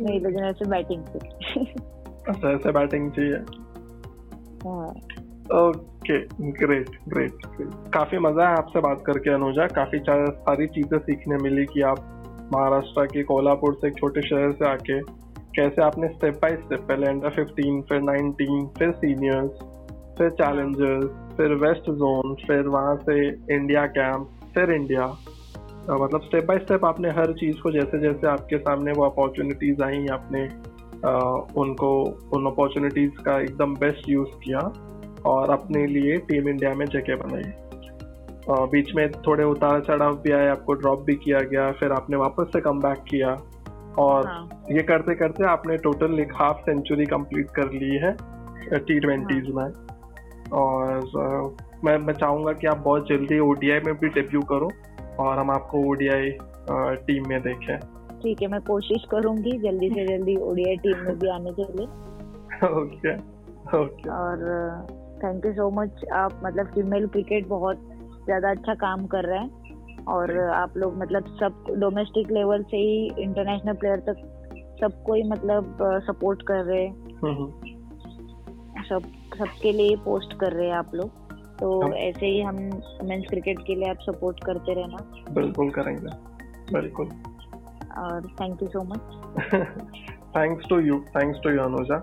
Speaker 2: नहीं लेकिन ऐसे बैटिंग
Speaker 1: अच्छा ऐसे बैटिंग चाहिए। ओके ग्रेट ग्रेट काफ़ी मज़ा है आपसे बात करके अनुजा। काफ़ी सारी चीज़ें सीखने मिली कि आप महाराष्ट्र के कोल्हापुर से एक छोटे शहर से आके कैसे आपने स्टेप बाय स्टेप पहले अंडर फिफ्टीन फिर नाइनटीन फिर सीनियर्स फिर चैलेंजर्स फिर वेस्ट जोन फिर वहाँ से इंडिया कैंप फिर इंडिया तो मतलब स्टेप बाय स्टेप आपने हर चीज़ को जैसे जैसे आपके सामने वो अपॉर्चुनिटीज़ आई, आपने उनको उन अपॉर्चुनिटीज़ का एकदम बेस्ट यूज़ किया और अपने लिए टीम इंडिया में जगह बनाई बीच में थोड़े उतार चढ़ाव भी आए आपको ड्रॉप भी किया गया फिर आपने वापस से कम बैक किया और हाँ. ये करते करते आपने टोटल एक हाफ़ सेंचुरी कंप्लीट कर ली है टी ट्वेंटीज हाँ. में और मैं मैं चाहूँगा कि आप बहुत जल्दी ओडीआई में भी डेब्यू करो और हम आपको ओडीआई टीम में देखें
Speaker 2: ठीक है मैं कोशिश करूँगी जल्दी से जल्दी ओडीआई टीम में भी आने के लिए।
Speaker 1: ओके ओके
Speaker 2: और थैंक यू सो मच आप मतलब फीमेल क्रिकेट बहुत ज़्यादा अच्छा काम कर रहे हैं। और आप लोग मतलब सब डोमेस्टिक लेवल से ही इंटरनेशनल प्लेयर तक सबको ही मतलब सपोर्ट कर रहे हैं। हम्म, हम्म। सब सबके लिए पोस्ट कर रहे हैं आप लोग। तो ऐसे ही हम मेंस क्रिकेट के लिए आप सपोर्ट करते रहना।
Speaker 1: बिल्कुल करेंगे। बिल्कुल।
Speaker 2: Thank you so
Speaker 1: much. thanks to you. Thanks to Anuja.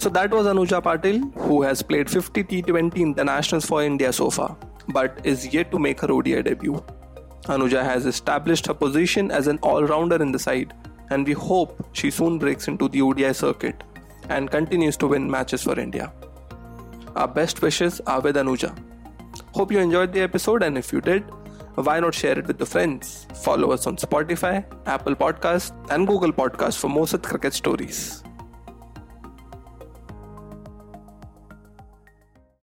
Speaker 3: So that was Anuja Patil, who has played 50 T20 internationals for India so far, but is yet to make her ODI debut. Anuja has established her position as an all rounder in the side, and we hope she soon breaks into the ODI circuit and continues to win matches for India. Our best wishes are with Anuja. Hope you enjoyed the episode, and if you did, why not share it with your friends? Follow us on Spotify, Apple Podcasts, and Google Podcasts for more such cricket stories.